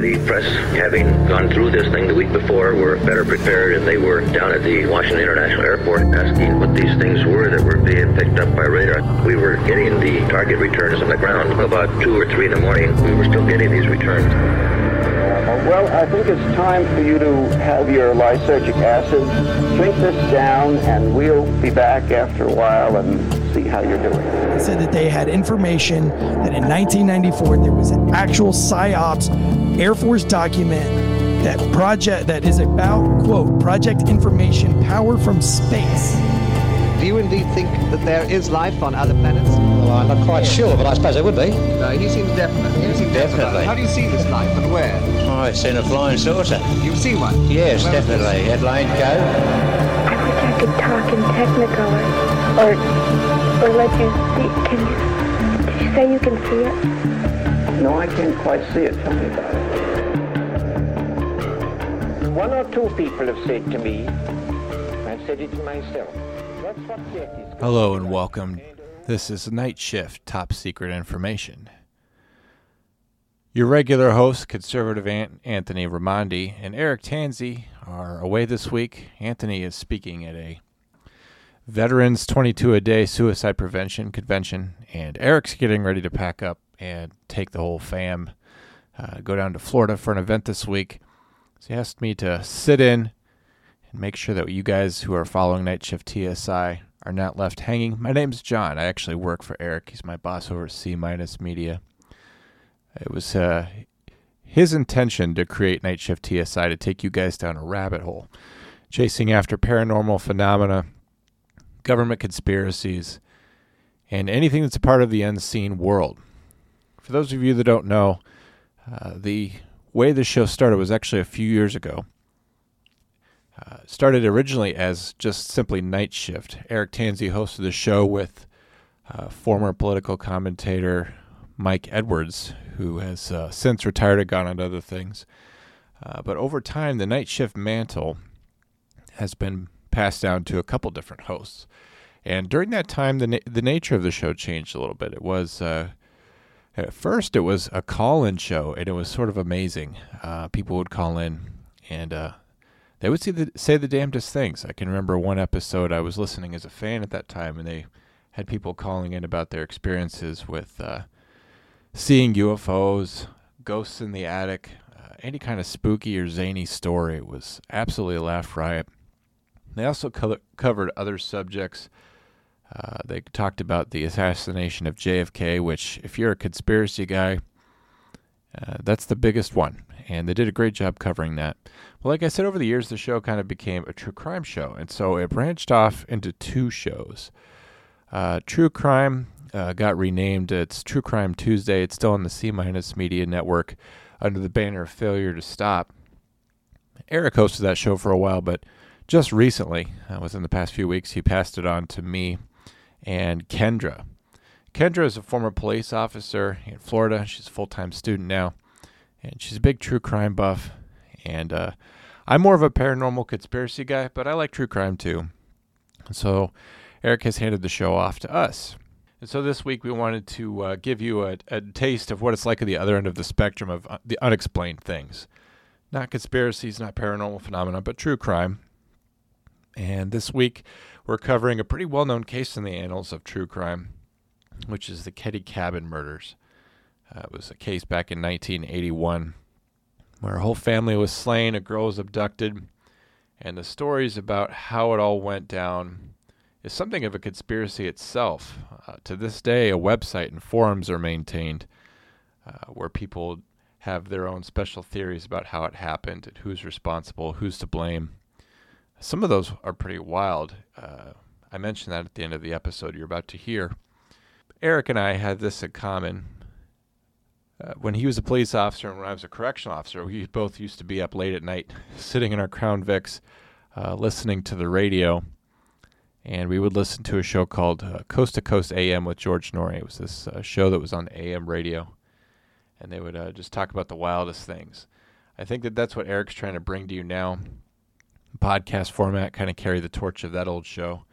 The press, having gone through this thing the week before, were better prepared, and they were down at the Washington International Airport asking what these things were that were being picked up by radar. We were getting the target returns on the ground. About 2 or 3 in the morning, we were still getting these returns. Well, I think it's time for you to have your lysergic acid. Drink this down, and we'll be back after a while and see how you're doing. They said that they had information that in 1994 there was an actual PSYOPs Air Force document that project that is about quote project information power from space. Do you indeed think that there is life on other planets? Well, I'm not quite sure, but I suppose there would be. No, he seems definite. He seems Definitely. How do you see this life and where? Oh, it's in a flying saucer. You've seen one? Yes, Where is this? definitely. Headline go. I wish I could talk in Technicolor, or or let you see. Can you? Did you say you can see it? No, I can't quite see it. Tell me about it. One or two people have said to me, I've said it to myself. That's what death is. Hello and welcome. Uh, this is Night Shift Top Secret Information. Your regular hosts, conservative Ant- Anthony Ramondi and Eric Tansey, are away this week. Anthony is speaking at a Veterans 22 a Day Suicide Prevention Convention, and Eric's getting ready to pack up and take the whole fam, uh, go down to Florida for an event this week. So he asked me to sit in and make sure that you guys who are following Night Shift TSI are not left hanging. My name's Jon. I actually work for Eric. He's my boss over at C Minus Media. It was uh, his intention to create Night Shift TSI to take you guys down a rabbit hole, chasing after paranormal phenomena, government conspiracies, and anything that's a part of the unseen world. For those of you that don't know, uh, the way the show started was actually a few years ago. Uh, started originally as just simply Night Shift. Eric Tansey hosted the show with uh, former political commentator Mike Edwards, who has uh, since retired and gone on to other things. Uh, but over time, the Night Shift mantle has been passed down to a couple different hosts. And during that time, the na- the nature of the show changed a little bit. It was uh, at first it was a call-in show, and it was sort of amazing. Uh, people would call in, and uh, they would see the, say the damnedest things. I can remember one episode I was listening as a fan at that time, and they had people calling in about their experiences with uh, seeing UFOs, ghosts in the attic, uh, any kind of spooky or zany story. It was absolutely a laugh riot. They also co- covered other subjects. Uh, they talked about the assassination of JFK, which, if you're a conspiracy guy, uh, that's the biggest one. And they did a great job covering that. Well, like I said, over the years, the show kind of became a true crime show. And so it branched off into two shows. Uh, true Crime uh, got renamed. It's True Crime Tuesday. It's still on the C Minus Media Network under the banner of Failure to Stop. Eric hosted that show for a while, but just recently, uh, within the past few weeks, he passed it on to me and Kendra. Kendra is a former police officer in Florida. She's a full time student now, and she's a big true crime buff. And uh, I'm more of a paranormal conspiracy guy, but I like true crime too. So Eric has handed the show off to us. And so this week we wanted to uh, give you a, a taste of what it's like at the other end of the spectrum of uh, the unexplained things. Not conspiracies, not paranormal phenomena, but true crime. And this week we're covering a pretty well known case in the annals of true crime, which is the Keddie Cabin murders. Uh, it was a case back in 1981 where a whole family was slain, a girl was abducted, and the stories about how it all went down is something of a conspiracy itself. Uh, to this day, a website and forums are maintained uh, where people have their own special theories about how it happened and who's responsible, who's to blame. Some of those are pretty wild. Uh, I mentioned that at the end of the episode you're about to hear. Eric and I had this in common. Uh, when he was a police officer and when I was a correctional officer, we both used to be up late at night, sitting in our Crown Vics, uh, listening to the radio. And we would listen to a show called uh, Coast to Coast AM with George Noory. It was this uh, show that was on AM radio. And they would uh, just talk about the wildest things. I think that that's what Eric's trying to bring to you now. Podcast format, kind of carry the torch of that old show.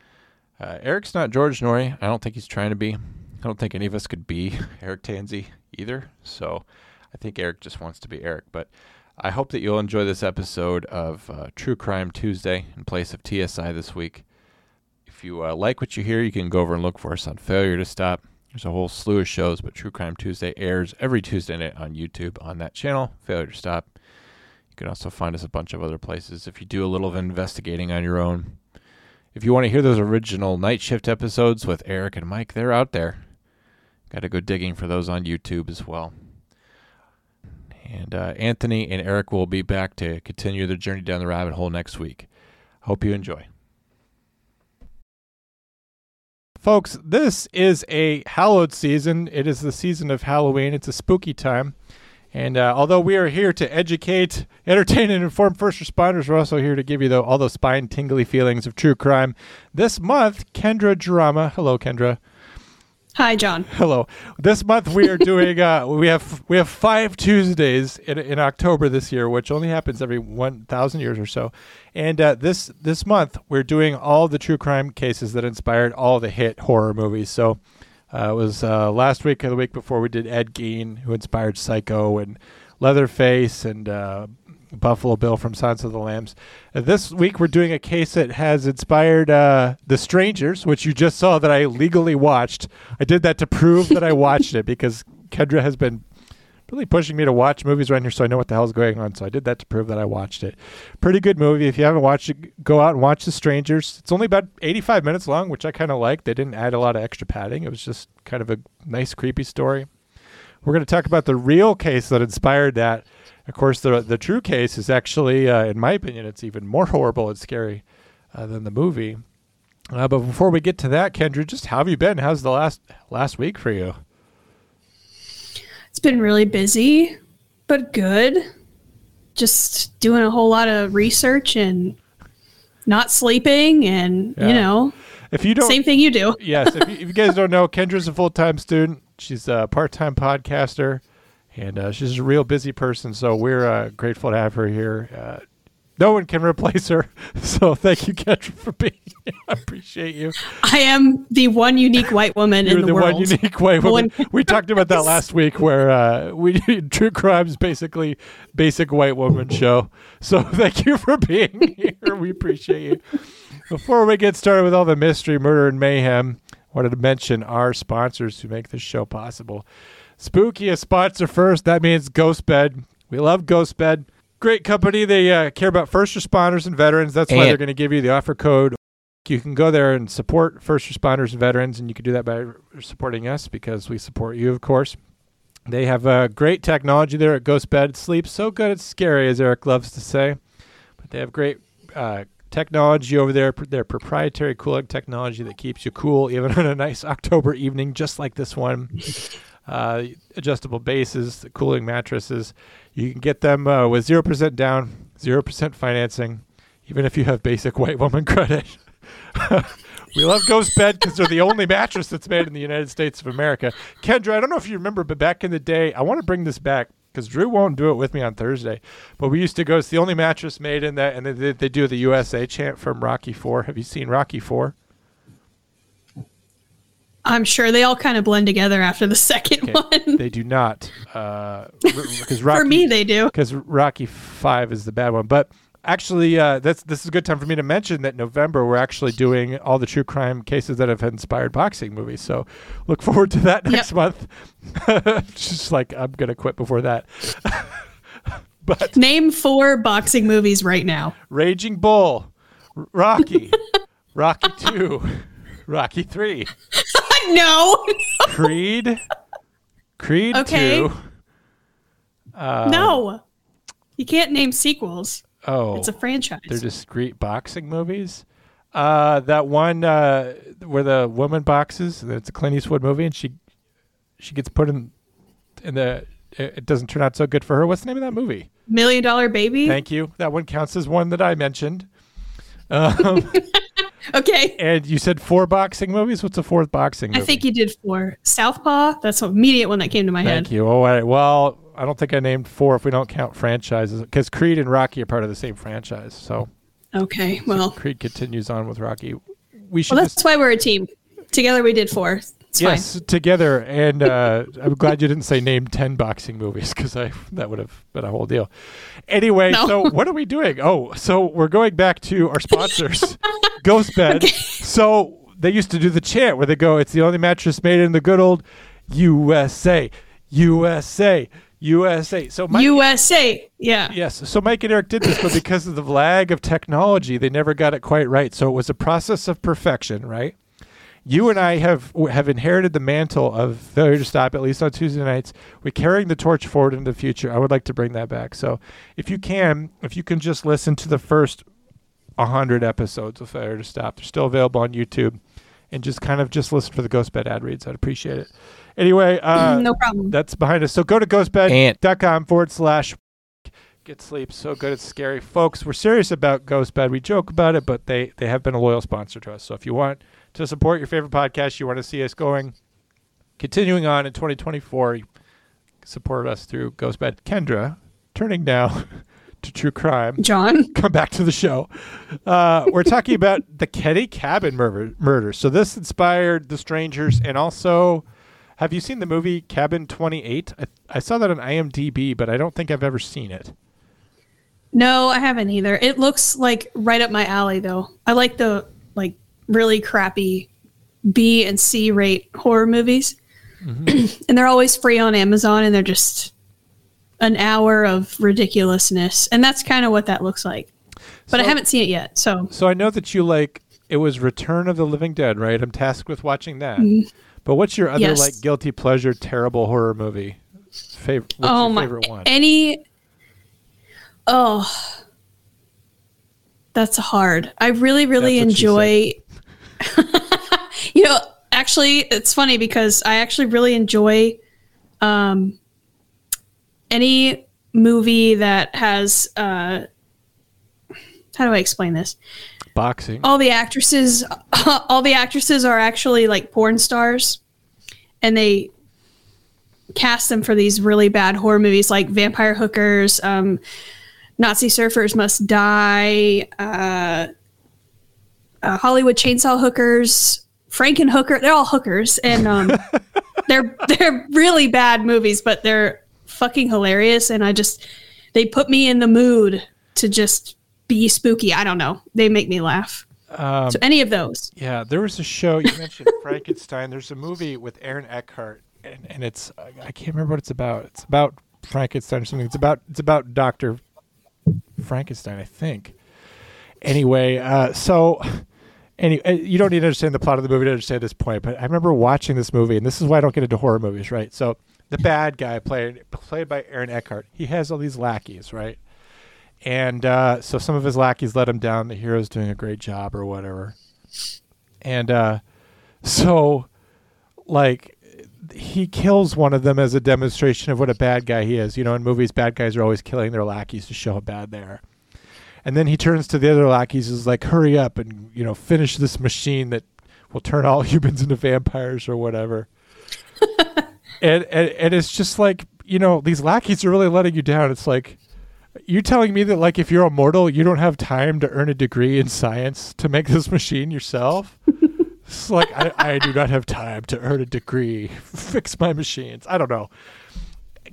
Uh, Eric's not George Noory. I don't think he's trying to be. I don't think any of us could be Eric Tansey either. So I think Eric just wants to be Eric. But I hope that you'll enjoy this episode of uh, True Crime Tuesday in place of TSI this week. If you uh, like what you hear, you can go over and look for us on Failure to Stop. There's a whole slew of shows, but True Crime Tuesday airs every Tuesday night on YouTube on that channel, Failure to Stop. You can also find us a bunch of other places if you do a little of investigating on your own. If you want to hear those original night shift episodes with Eric and Mike, they're out there. Got to go digging for those on YouTube as well. And uh, Anthony and Eric will be back to continue their journey down the rabbit hole next week. Hope you enjoy. Folks, this is a hallowed season. It is the season of Halloween. It's a spooky time. And uh, although we are here to educate, entertain, and inform first responders, we're also here to give you the, all those spine tingly feelings of true crime. This month, Kendra Drama. Hello, Kendra. Hi, Jon. Hello. This month we are doing. Uh, we have we have five Tuesdays in, in October this year, which only happens every one thousand years or so. And uh, this this month we're doing all the true crime cases that inspired all the hit horror movies. So uh, it was uh, last week or the week before we did Ed Gein, who inspired Psycho and Leatherface and uh, Buffalo Bill from Silence of the Lambs. Uh, this week we're doing a case that has inspired uh, The Strangers, which you just saw that I legally watched. I did that to prove that I watched it because Kendra has been really pushing me to watch movies around here so I know what the hell's going on. So I did that to prove that I watched it. Pretty good movie. If you haven't watched it, go out and watch The Strangers. It's only about 85 minutes long, which I kind of like. They didn't add a lot of extra padding. It was just kind of a nice, creepy story. We're going to talk about the real case that inspired that of course, the the true case is actually, uh, in my opinion, it's even more horrible and scary uh, than the movie. Uh, but before we get to that, Kendra, just how have you been? How's the last last week for you? It's been really busy, but good. Just doing a whole lot of research and not sleeping, and yeah. you know, if you don't, same thing you do. yes, if you, if you guys don't know, Kendra's a full time student. She's a part time podcaster and uh, she's a real busy person. So we're uh, grateful to have her here. Uh, no one can replace her. So thank you, Kendra, for being here. I appreciate you. I am the one unique white woman You're in the, the world. one unique white woman. we talked about that last week, where uh, we true crimes basically basic white woman show. So thank you for being here. We appreciate you. Before we get started with all the mystery, murder, and mayhem, I wanted to mention our sponsors who make this show possible. Spookiest sponsor first. That means Ghost Bed. We love Ghost Bed. Great company. They uh, care about first responders and veterans. That's why they're going to give you the offer code. You can go there and support first responders and veterans, and you can do that by supporting us because we support you, of course. They have uh, great technology there at Ghost Bed. It sleeps so good it's scary, as Eric loves to say. But they have great uh, technology over there, their proprietary cooling technology that keeps you cool even on a nice October evening, just like this one uh, adjustable bases, cooling mattresses. You can get them uh, with 0% down, 0% financing, even if you have basic white woman credit. we love Ghost Bed because they're the only mattress that's made in the United States of America. Kendra, I don't know if you remember, but back in the day, I want to bring this back because Drew won't do it with me on Thursday. But we used to go, it's the only mattress made in that, and they, they do the USA chant from Rocky Four. Have you seen Rocky Four? I'm sure they all kind of blend together after the second okay. one. They do not, because uh, for me they do. Because Rocky Five is the bad one, but actually, uh, that's this is a good time for me to mention that November we're actually doing all the true crime cases that have inspired boxing movies. So look forward to that next yep. month. Just like I'm gonna quit before that. but name four boxing movies right now: Raging Bull, Rocky, Rocky Two, Rocky Three. No. Creed. Creed okay. 2. Um, no. You can't name sequels. Oh. It's a franchise. They're discrete boxing movies. Uh, that one uh, where the woman boxes, it's a Clint Eastwood movie, and she she gets put in in the. It doesn't turn out so good for her. What's the name of that movie? Million Dollar Baby. Thank you. That one counts as one that I mentioned. Um, Okay. And you said four boxing movies. What's the fourth boxing? Movie? I think you did four. Southpaw. That's the immediate one that came to my Thank head. Thank you. Oh, All right. Well, I don't think I named four if we don't count franchises because Creed and Rocky are part of the same franchise. So. Okay. Well. So Creed continues on with Rocky. We should. Well, that's just, why we're a team. Together we did four. It's yes, together. And uh, I'm glad you didn't say name ten boxing movies because I that would have been a whole deal. Anyway, No. so what are we doing? Oh, so we're going back to our sponsors, Ghost Bed. So they used to do the chant where they go, "It's the only mattress made in the good old USA, USA, USA." So. Mike, USA. Yeah. Yes. So Mike and Eric did this, but because of the lag of technology, they never got it quite right. So it was a process of perfection, right? You and I have have inherited the mantle of failure to stop, at least on Tuesday nights. We're carrying the torch forward into the future. I would like to bring that back. So if you can, if you can just listen to the first 100 episodes of Failure to Stop, they're still available on YouTube, and just kind of just listen for the Ghost Bed ad reads. I'd appreciate it. Anyway, uh, no problem. that's behind us. So go to ghostbed.com forward slash get sleep. So good it's scary. Folks, we're serious about Ghost Bed. We joke about it, but they, they have been a loyal sponsor to us. So if you want to support your favorite podcast, you want to see us going, continuing on in 2024, support us through Ghost Bed. Kendra, turning now to true crime John. come back to the show. Uh, we're talking about the Keddie Cabin murder. murder. So this inspired The Strangers, and also, have you seen the movie Cabin Twenty Eight? I, I saw that on IMDb, but I don't think I've ever seen it. No, I haven't either. It looks like right up my alley though. I like the really crappy B and C rate horror movies. Mm-hmm. and they're always free on Amazon and they're just an hour of ridiculousness. And that's kind of what that looks like. But I haven't seen it yet. So So I know that you like it was Return of the Living Dead, right? I'm tasked with watching that. Mm-hmm. But what's your other Yes. like guilty pleasure terrible horror movie? Favorite? Oh my favorite one? any Oh. That's hard. I really really That's what she enjoy You know, actually it's funny because I actually really enjoy um any movie that has uh how do I explain this? Boxing. all the actresses all the actresses are actually like porn stars and they cast them for these really bad horror movies like vampire hookers um, nazi surfers must die uh, uh, hollywood chainsaw hookers franken hooker they're all hookers and um, they're they're really bad movies but they're fucking hilarious and i just they put me in the mood to just be spooky i don't know they make me laugh Um, so any of those. Yeah, there was a show you mentioned Frankenstein. There's a movie with Aaron Eckhart, and, and it's I I can't remember what it's about. It's about Frankenstein or something. It's about it's about Doctor Frankenstein, I think. Anyway, uh, so any uh, you don't need to understand the plot of the movie to understand this point, but I remember watching this movie, and this is why I don't get into horror movies, right? So the bad guy played played by Aaron Eckhart, he has all these lackeys, right? And uh, so some of his lackeys let him down. The hero's doing a great job or whatever. And uh, so, like, he kills one of them as a demonstration of what a bad guy he is. You know, in movies, bad guys are always killing their lackeys to show how bad they are. And then he turns to the other lackeys, is like, "Hurry up and you know finish this machine that will turn all humans into vampires or whatever." and, and and it's just like you know these lackeys are really letting you down. It's like you're telling me that like if you're immortal, you don't have time to earn a degree in science to make this machine yourself. it's like I, I do not have time to earn a degree, fix my machines. I don't know.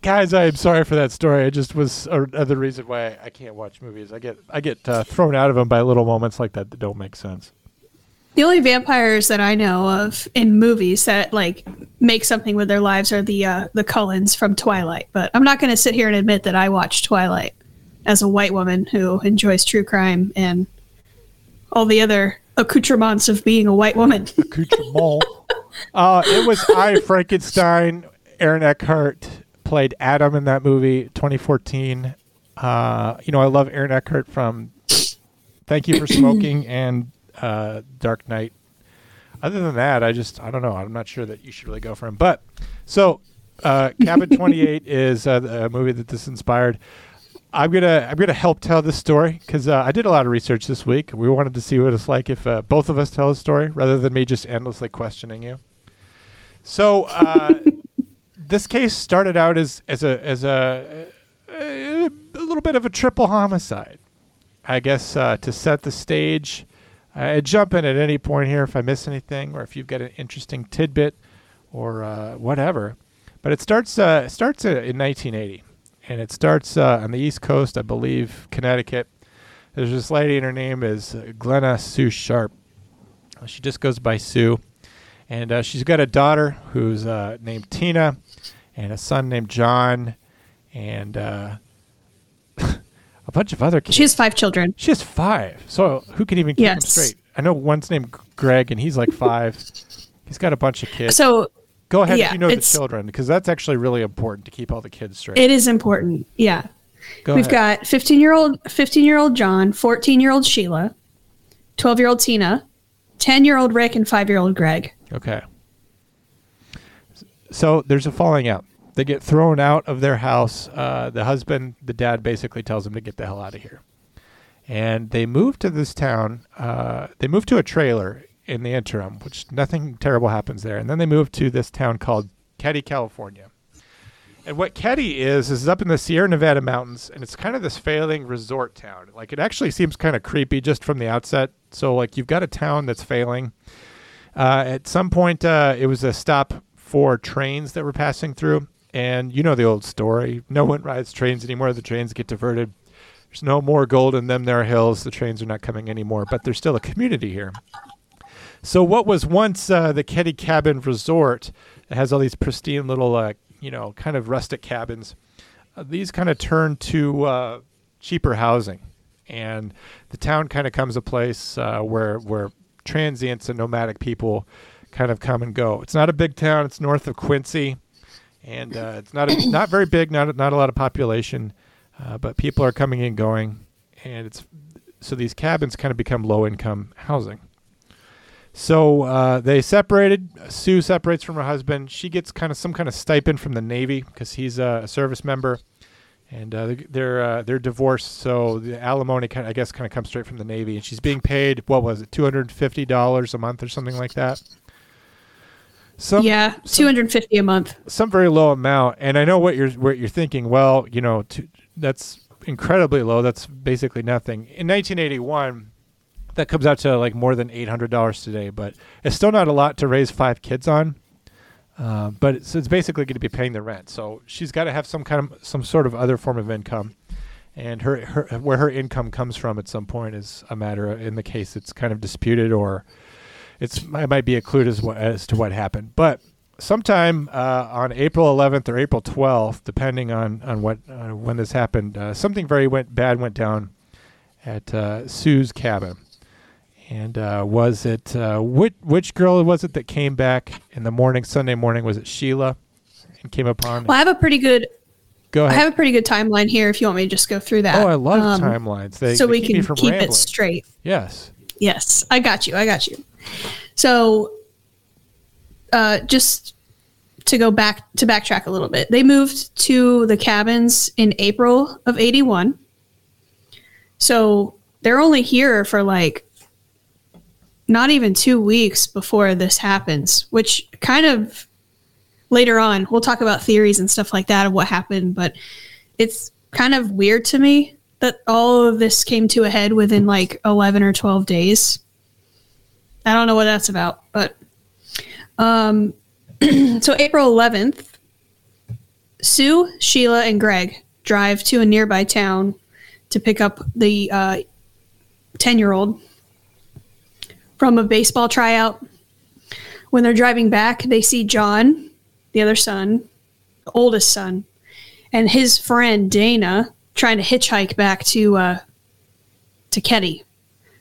Guys, I am sorry for that story. It just was another reason why I can't watch movies. I get I get uh, thrown out of them by little moments like that that don't make sense. The only vampires that I know of in movies that like make something with their lives are the uh, the Cullens from Twilight. But I'm not going to sit here and admit that I watched Twilight as a white woman who enjoys true crime and all the other accoutrements of being a white woman. accoutrement. uh, it was I Frankenstein. Aaron Eckhart played Adam in that movie, 2014. Uh, you know, I love Aaron Eckhart from Thank You for Smoking and uh, Dark Knight. Other than that, I just I don't know. I'm not sure that you should really go for him. But so, uh, Cabin 28 is uh, the movie that this inspired. I'm gonna I'm gonna help tell this story because uh, I did a lot of research this week. We wanted to see what it's like if uh, both of us tell a story rather than me just endlessly questioning you. So uh, this case started out as as a as a, a, a little bit of a triple homicide. I guess uh, to set the stage. I jump in at any point here if I miss anything or if you've got an interesting tidbit or uh, whatever. But it starts uh, starts in 1980, and it starts uh, on the East Coast, I believe, Connecticut. There's this lady, and her name is Glenna Sue Sharp. She just goes by Sue, and uh, she's got a daughter who's uh, named Tina, and a son named John, and uh, a bunch of other kids. She has five children. She has five. So who can even keep them straight? I know one's named Greg, and he's like five. He's got a bunch of kids. So Go ahead yeah, if you know the children, because that's actually really important to keep all the kids straight. it is important. Yeah. Go We've ahead. got 15 year old 15 year old John, 14 year old Sheila, 12 year old Tina, 10 year old Rick, and 5 year old Greg. Okay. So there's a falling out. They get thrown out of their house. Uh, the husband, the dad, basically tells them to get the hell out of here. And they move to this town. Uh, they move to a trailer in the interim, which nothing terrible happens there. And then they move to this town called Keddie, California. And what Keddie is is up in the Sierra Nevada mountains, and it's kind of this failing resort town. Like it actually seems kind of creepy just from the outset. So like you've got a town that's failing. Uh, at some point, uh, it was a stop for trains that were passing through, and you know the old story. No one rides trains anymore. The trains get diverted. There's no more gold in them there hills. The trains are not coming anymore, but there's still a community here. So what was once uh, the Keddie Cabin Resort, it has all these pristine little, uh, you know, kind of rustic cabins. Uh, these kind of turned to uh, cheaper housing, and the town kind of comes a place uh, where where transients and nomadic people kind of come and go. It's not a big town. It's north of Quincy, and uh, it's not a, not very big. Not not a lot of population, uh, but people are coming and going, and it's so these cabins kind of become low income housing. So uh, they separated. Sue separates from her husband. She gets kind of some kind of stipend from the Navy because he's a, service member, and uh, they're uh, they're divorced. So the alimony, kind I guess, kind of comes straight from the Navy, and she's being paid what was it, two hundred fifty dollars a month or something like that. Some, yeah, some- 250 a month. some very low amount. And I know what you're what you're thinking. Well, you know, to, that's incredibly low. That's basically nothing. In 1981, that comes out to like more than eight hundred dollars today, but it's still not a lot to raise five kids on. Uh, but it's, it's basically going to be paying the rent, so she's got to have some kind of some sort of other form of income, and her, her where her income comes from at some point is a matter. Of, in the case, it's kind of disputed, or it's it might be a clue as, what, as to what happened. But sometime uh, on April 11th or April 12th, depending on on what uh, when this happened, uh, something very went bad went down at uh, Sue's cabin. And uh, was it uh, which which girl was it that came back in the morning Sunday morning? Was it Sheila? And came upon. Well, I have a pretty good Go ahead. I have a pretty good timeline here if you want me to just go through that. oh, I love Um, timelines. They, so they we keep can keep rambling. it straight. Yes. Yes, I got you. I got you. So, uh, just to go back to backtrack a little bit, they moved to the cabins in April of '81. So they're only here for like not even two weeks before this happens, which kind of later on we'll talk about theories and stuff like that of what happened, but it's kind of weird to me that all of this came to a head within like 11 or 12 days. I don't know what that's about, but um, so April 11th, Sue, Sheila, and Greg drive to a nearby town to pick up the 10 year old from a baseball tryout. When they're driving back, they see John, the other son, the oldest son, and his friend Dana trying to hitchhike back to uh, to Keddie.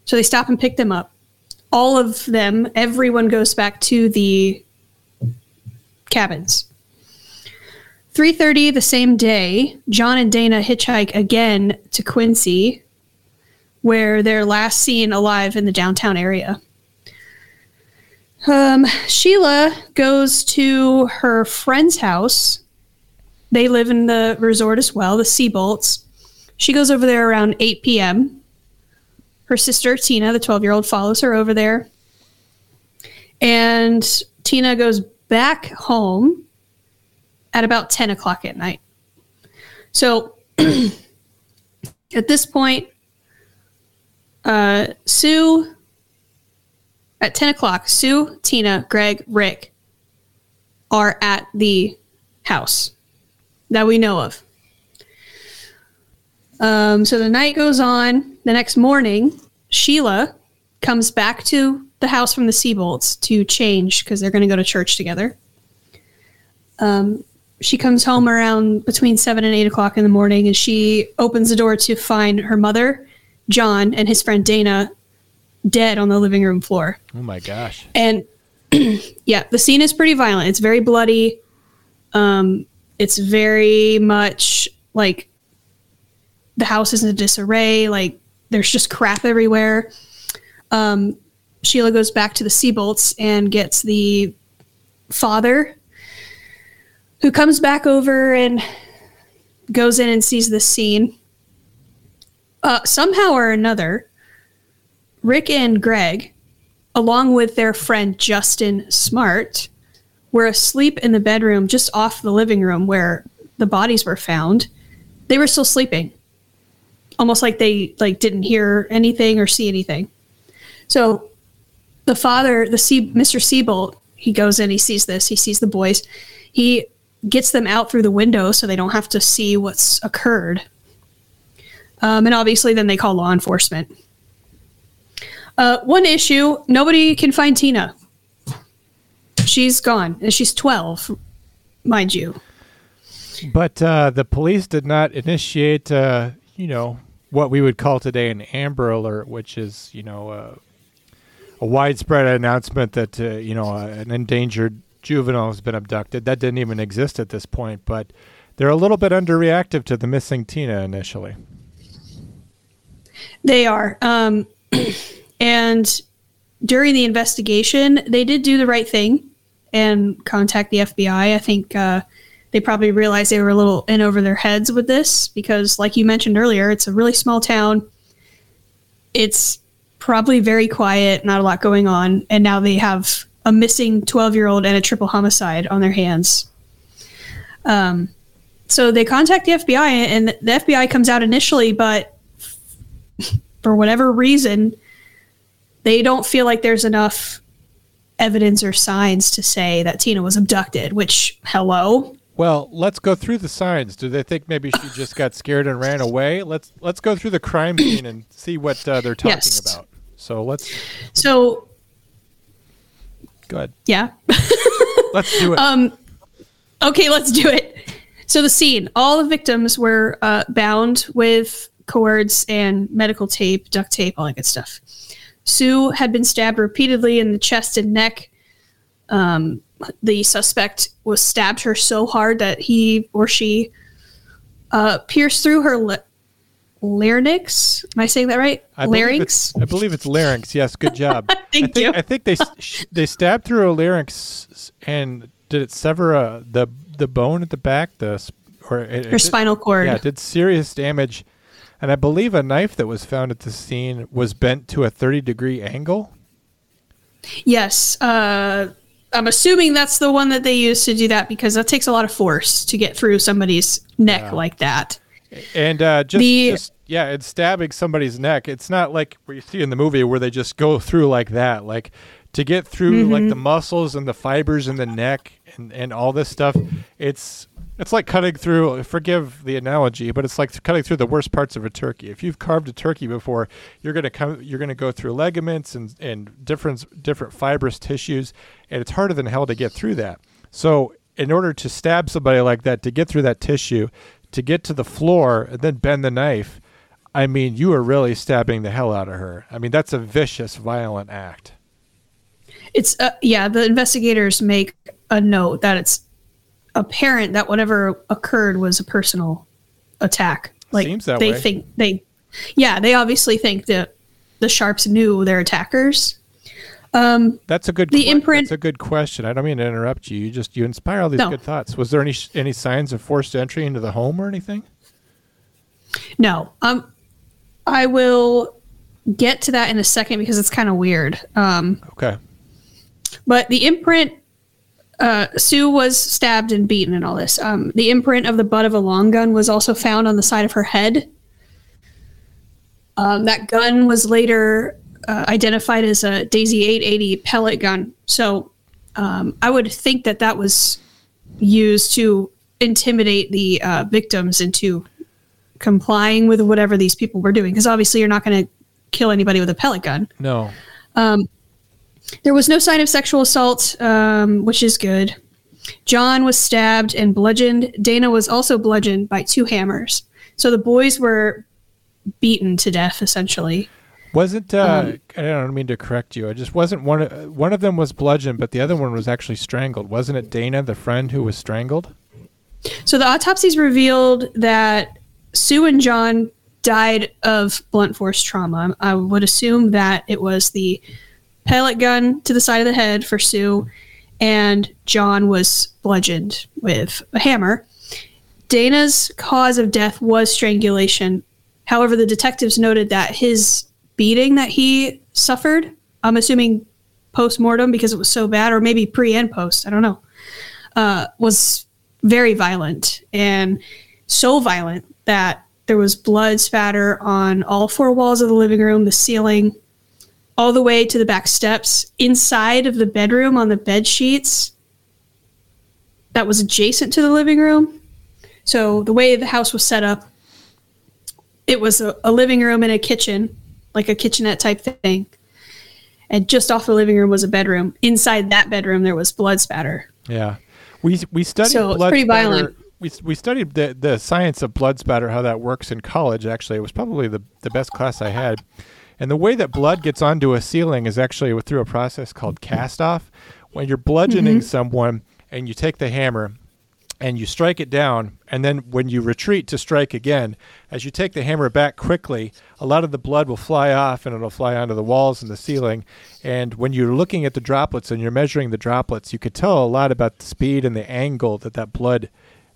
So they stop and pick them up. All of them, everyone goes back to the cabins. 3:30 the same day, John and Dana hitchhike again to Quincy, where they're last seen alive in the downtown area. Um, Sheila goes to her friend's house. They live in the resort as well, the Seabolts. She goes over there around 8 p.m. Her sister, Tina, the 12 year old, follows her over there. And Tina goes back home at about 10 o'clock at night. So at this point, uh, Sue, at 10 o'clock, Sue, Tina, Greg, Rick, are at the house that we know of. Um, so the night goes on. The next morning, Sheila comes back to the house from the Seabolts to change because they're going to go to church together. Um, she comes home around between seven and eight o'clock in the morning, and she opens the door to find her mother, John, and his friend Dana dead on the living room floor. Oh my gosh. And yeah, the scene is pretty violent. It's very bloody. Um, it's very much like the house is in disarray. Like there's just crap everywhere. Um, Sheila goes back to the Seabolts and gets the father, who comes back over and goes in and sees this scene. Uh, somehow or another, Rick and Greg, along with their friend Justin Smartt, were asleep in the bedroom just off the living room where the bodies were found. They were still sleeping, almost like they like didn't hear anything or see anything. So the father, the C, Mr. Seabolt, he goes in, he sees this, he sees the boys, he gets them out through the window so they don't have to see what's occurred. Um, and obviously, then they call law enforcement. Uh, one issue nobody can find Tina. She's gone, and she's 12, mind you. But uh, the police did not initiate, uh, you know, what we would call today an Amber Alert, which is, you know, uh, a widespread announcement that, uh, you know, uh, an endangered juvenile has been abducted. That didn't even exist at this point, but they're a little bit underreactive to the missing Tina initially. They are. Um, and during the investigation, they did do the right thing and contact the FBI. I think uh, they probably realized they were a little in over their heads with this because, like you mentioned earlier, it's a really small town. It's probably very quiet, not a lot going on. And now they have a missing 12 year old and a triple homicide on their hands. Um, so they contact the FBI, and the FBI comes out initially, but for whatever reason, they don't feel like there's enough evidence or signs to say that Tina was abducted, which, hello. Well, let's go through the signs. Do they think maybe she just got scared and ran away? Let's let's go through the crime scene and see what uh, they're talking Yes. about. So let's So, go ahead. yeah. Let's do it. Um, okay, let's do it. So the scene: all the victims were uh, bound with cords and medical tape, duct tape, all that good stuff. Sue had been stabbed repeatedly in the chest and neck. Um, the suspect was stabbed her so hard that he or she uh, pierced through her larynx. Am I saying that right? I believe larynx. it's- I believe it's larynx. Yes, good job. Thank I think, you. I think they they stabbed through a larynx and did it sever uh, the the bone at the back? The or it, it Her did- spinal cord. Yeah, it did serious damage. And I believe a knife that was found at the scene was bent to a 30 degree angle. Yes. Uh, I'm assuming that's the one that they use to do that because that takes a lot of force to get through somebody's neck like that. And uh, just, The- just yeah, it's stabbing somebody's neck. It's not like what you see in the movie where they just go through like that. Like to get through like the muscles and the fibers in the neck and, and all this stuff, it's it's like cutting through. Forgive the analogy, but it's like cutting through the worst parts of a turkey. If you've carved a turkey before, you're gonna come. You're gonna go through ligaments and and different different fibrous tissues, and it's harder than hell to get through that. So in order to stab somebody like that, to get through that tissue, to get to the floor and then bend the knife, I mean, you are really stabbing the hell out of her. I mean, that's a vicious, violent act. It's uh, yeah. The investigators make a note that it's apparent that whatever occurred was a personal attack. Like Seems that they way. think they, yeah, they obviously think that the sharps knew their attackers. Um, That's a good. The que- imprint- That's a good question. I don't mean to interrupt you. You just you inspire all these No. good thoughts. Was there any any signs of forced entry into the home or anything? No. Um, I will get to that in a second because it's kind of weird. Um, Okay. but the imprint, uh, Sue was stabbed and beaten and all this. Um, the imprint of the butt of a long gun was also found on the side of her head. Um, that gun was later uh, identified as a Daisy 880 pellet gun. So um, I would think that that was used to intimidate the uh, victims into complying with whatever these people were doing. Because obviously, you're not going to kill anybody with a pellet gun. No. Um, there was no sign of sexual assault, um, which is good. John was stabbed and bludgeoned. Dana was also bludgeoned by two hammers. So the boys were beaten to death, essentially. Wasn't uh, Um, I don't mean to correct you. I just wasn't one. Of, one of them was bludgeoned, but the other one was actually strangled. Wasn't it Dana, the friend who was strangled? So the autopsies revealed that Sue and John died of blunt force trauma. I would assume that it was the pellet gun to the side of the head for Sue, and John was bludgeoned with a hammer. Dana's cause of death was strangulation. However, the detectives noted that his beating that he suffered, I'm assuming post mortem because it was so bad, or maybe pre and post, I don't know, uh, was very violent and so violent that there was blood spatter on all four walls of the living room, the ceiling, all the way to the back steps, inside of the bedroom on the bed sheets that was adjacent to the living room. So the way the house was set up, it was a, a living room and a kitchen, like a kitchenette type thing. And just off the living room was a bedroom. Inside that bedroom, there was blood spatter. Yeah, we we studied So blood pretty spatter. violent. We we studied the the science of blood spatter, how that works in college. Actually, it was probably the the best class I had. And the way that blood gets onto a ceiling is actually through a process called cast off. When you're bludgeoning Mhm. someone and you take the hammer and you strike it down, and then when you retreat to strike again, as you take the hammer back quickly, a lot of the blood will fly off and it'll fly onto the walls and the ceiling. And when you're looking at the droplets and you're measuring the droplets, you could tell a lot about the speed and the angle that that blood,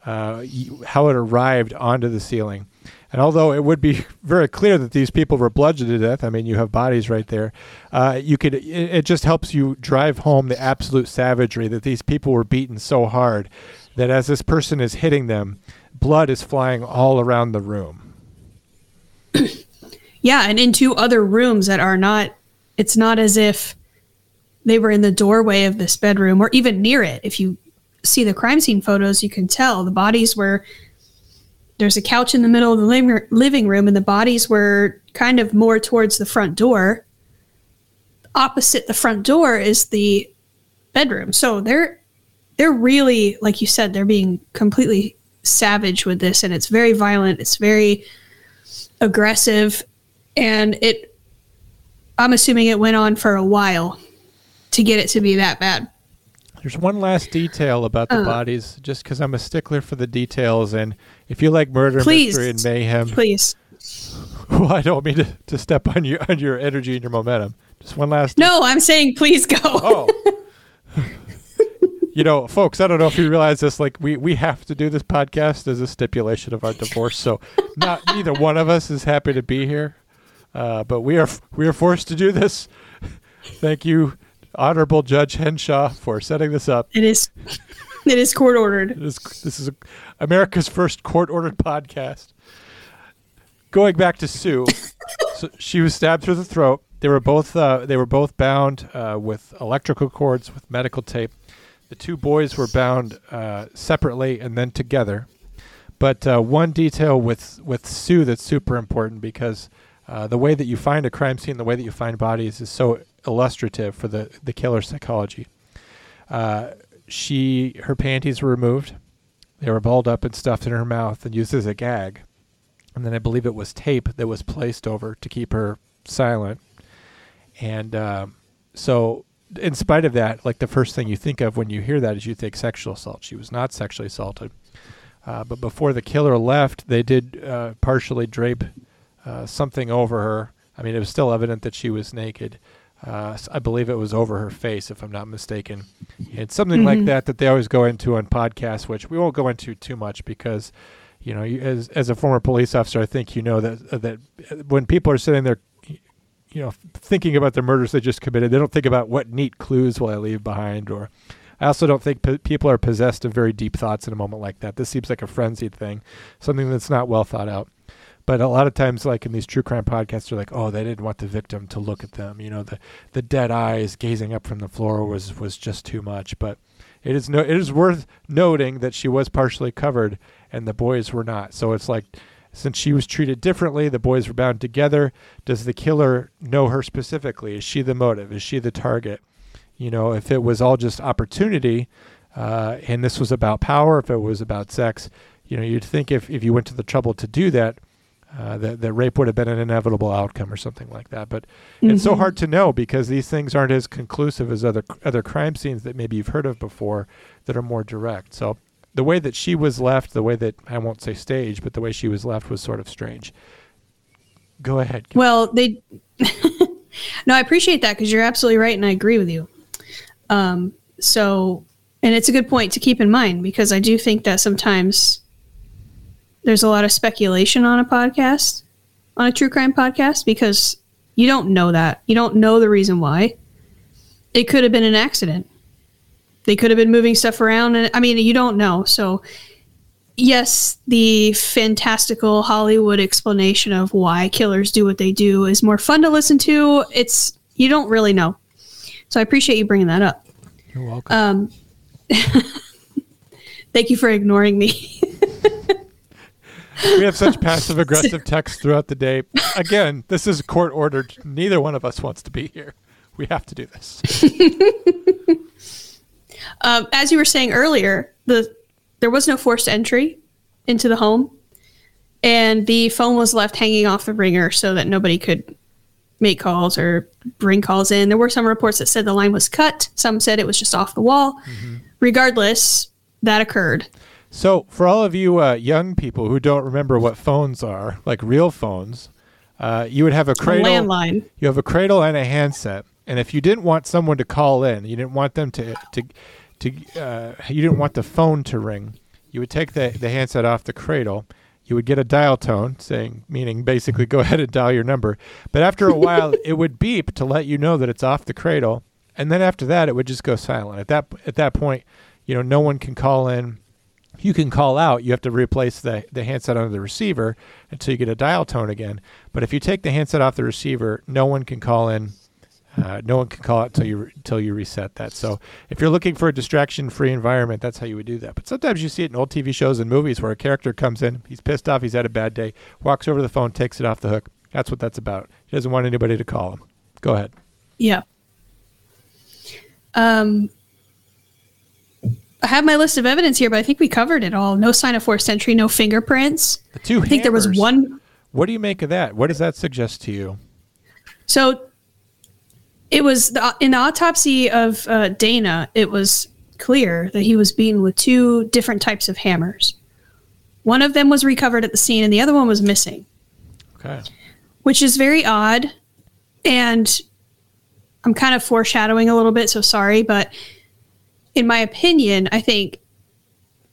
uh, how it arrived onto the ceiling. And although it would be very clear that these people were bludgeoned to death, I mean, you have bodies right there. Uh, you could. It, it just helps you drive home the absolute savagery that these people were beaten so hard that as this person is hitting them, blood is flying all around the room. Yeah, and into other rooms that are not, it's not as if they were in the doorway of this bedroom or even near it. If you see the crime scene photos, you can tell the bodies were, there's a couch in the middle of the living room, and the bodies were kind of more towards the front door. Opposite the front door is the bedroom. So they're, they're really, like you said, they're being completely savage with this, and it's very violent. It's very aggressive and it i'm assuming it went on for a while to get it to be that bad There's one last detail about the Uh. bodies, just because I'm a stickler for the details. And if you like murder, Please. mystery, and mayhem, please well, I don't mean to, to step on your on your energy and your momentum. Just one last. no i'm saying please go Oh. you know, folks, I don't know if you realize this. Like, we we have to do this podcast as a stipulation of our divorce. So, not neither one of us is happy to be here, uh, but we are we are forced to do this. Thank you, Honorable Judge Henshaw, for setting this up. it is it is court ordered This, this is America's first court ordered podcast. Going back to Sue, so she was stabbed through the throat. They were both uh, they were both bound uh, with electrical cords with medical tape. The two boys were bound uh, separately and then together. But uh, one detail with with Sue that's super important because uh, the way that you find a crime scene, the way that you find bodies, is so illustrative for the the killer psychology. Uh, she her panties were removed. They were balled up and stuffed in her mouth and used as a gag. And then I believe it was tape that was placed over to keep her silent. And um, so, in spite of that, like the first thing you think of when you hear that is you think sexual assault. She was not sexually assaulted. Uh, but before the killer left, they did uh, partially drape uh, something over her. I mean, it was still evident that she was naked. Uh, I believe it was over her face, if I'm not mistaken. It's something like Mhm. that that they always go into on podcasts, which we won't go into too much because, you know, you, as as a former police officer, I think you know that uh, that uh, when people are sitting there, you know, thinking about the murders they just committed, they don't think about what neat clues will I leave behind, or I also don't think p- people are possessed of very deep thoughts in a moment like that. This seems like a frenzied thing, something that's not well thought out. But a lot of times, like in these true crime podcasts, they're like, "Oh, they didn't want the victim to look at them." You know, the the dead eyes gazing up from the floor was was just too much. But it is no it is worth noting that she was partially covered and the boys were not. So it's like since she was treated differently, the boys were bound together. Does the killer know her specifically? Is she the motive? Is she the target? You know, if it was all just opportunity, uh, and this was about power, if it was about sex, you know, you'd think if, if you went to the trouble to do that, uh, that, that rape would have been an inevitable outcome or something like that. But it's so Mhm. hard to know because these things aren't as conclusive as other other crime scenes that maybe you've heard of before that are more direct. So the way that she was left, the way that I won't say staged, but the way she was left was sort of strange. Go ahead. Kim. Well, they. no, I appreciate that because you're absolutely right, and I agree with you. Um, so, and it's a good point to keep in mind because I do think that sometimes there's a lot of speculation on a podcast, on a true crime podcast, because you don't know that. You don't know the reason why. It could have been an accident. They could have been moving stuff around, and I mean, you don't know. So, yes, the fantastical Hollywood explanation of why killers do what they do is more fun to listen to. It's you don't really know. So I appreciate you bringing that up. You're welcome. Um, thank you for ignoring me. we have such passive aggressive texts throughout the day. Again, this is court ordered. Neither one of us wants to be here. We have to do this. um, as you were saying earlier, the there was no forced entry into the home, and the phone was left hanging off the ringer so that nobody could make calls or bring calls in. There were some reports that said the line was cut. Some said it was just off the wall. Regardless, that occurred. So, for all of you uh, young people who don't remember what phones are, like real phones, uh, you would have a cradle. landline. You have a cradle and a handset, and if you didn't want someone to call in, you didn't want them to to to uh, you didn't want the phone to ring. You would take the the handset off the cradle. You would get a dial tone saying, meaning basically go ahead and dial your number. But after a while, it would beep to let you know that it's off the cradle, and then after that, it would just go silent. At that at that point, you know, no one can call in you can call out. You have to replace the, the handset under the receiver until you get a dial tone again. But if you take the handset off the receiver, no one can call in. Uh, no one can call out until you until you reset that. So if you're looking for a distraction-free environment, that's how you would do that. But sometimes you see it in old TV shows and movies where a character comes in, he's pissed off, he's had a bad day, walks over to the phone, takes it off the hook. That's what that's about. He doesn't want anybody to call him. Go ahead. Yeah. Um, I have my list of evidence here, but I think we covered it all. No sign of forced entry, no fingerprints. The two I think there was one. What do you make of that? What does that suggest to you? So it was the, in the autopsy of uh, Dana. It was clear that he was beaten with two different types of hammers. One of them was recovered at the scene, and the other one was missing. Okay. which is very odd. And I'm kind of foreshadowing a little bit, so sorry. But in my opinion, I think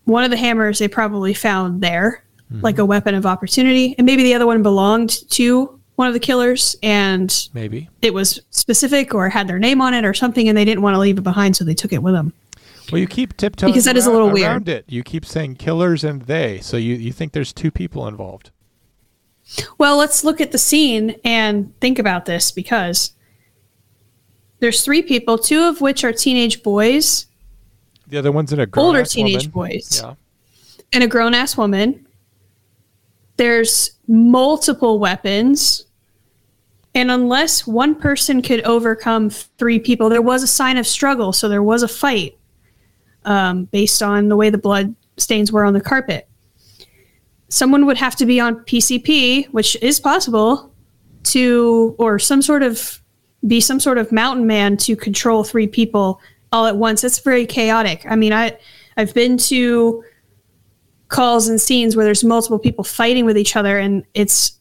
one of the hammers they probably found there, mm-hmm. like a weapon of opportunity, and maybe the other one belonged to one of the killers and Maybe. it was specific or had their name on it or something, and they didn't want to leave it behind, so they took it with them. Well, you keep tiptoeing Because that is a little weird. it. You keep saying killers and they, so you, you think there's two people involved. Well, let's look at the scene and think about this because there's three people, two of which are teenage boys The other one's in a grown older teenage boys Yeah. and a grown ass woman. There's multiple weapons. And unless one person could overcome three people, there was a sign of struggle. So there was a fight um, based on the way the blood stains were on the carpet. Someone would have to be on PCP, which is possible, to, or some sort of, be some sort of mountain man to control three people all at once. It's very chaotic. I mean, I, I've been to calls and scenes where there's multiple people fighting with each other and it's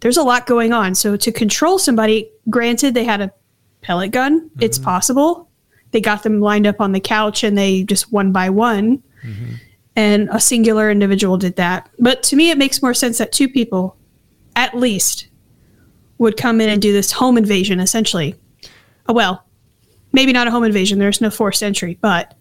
there's a lot going on. So to control somebody granted they had a pellet gun. It's mm-hmm. possible. They got them lined up on the couch and they just one by one. Mm-hmm. And a singular individual did that. But to me it makes more sense that two people at least would come in and do this home invasion essentially. Oh, well maybe not a home invasion there's no forced entry but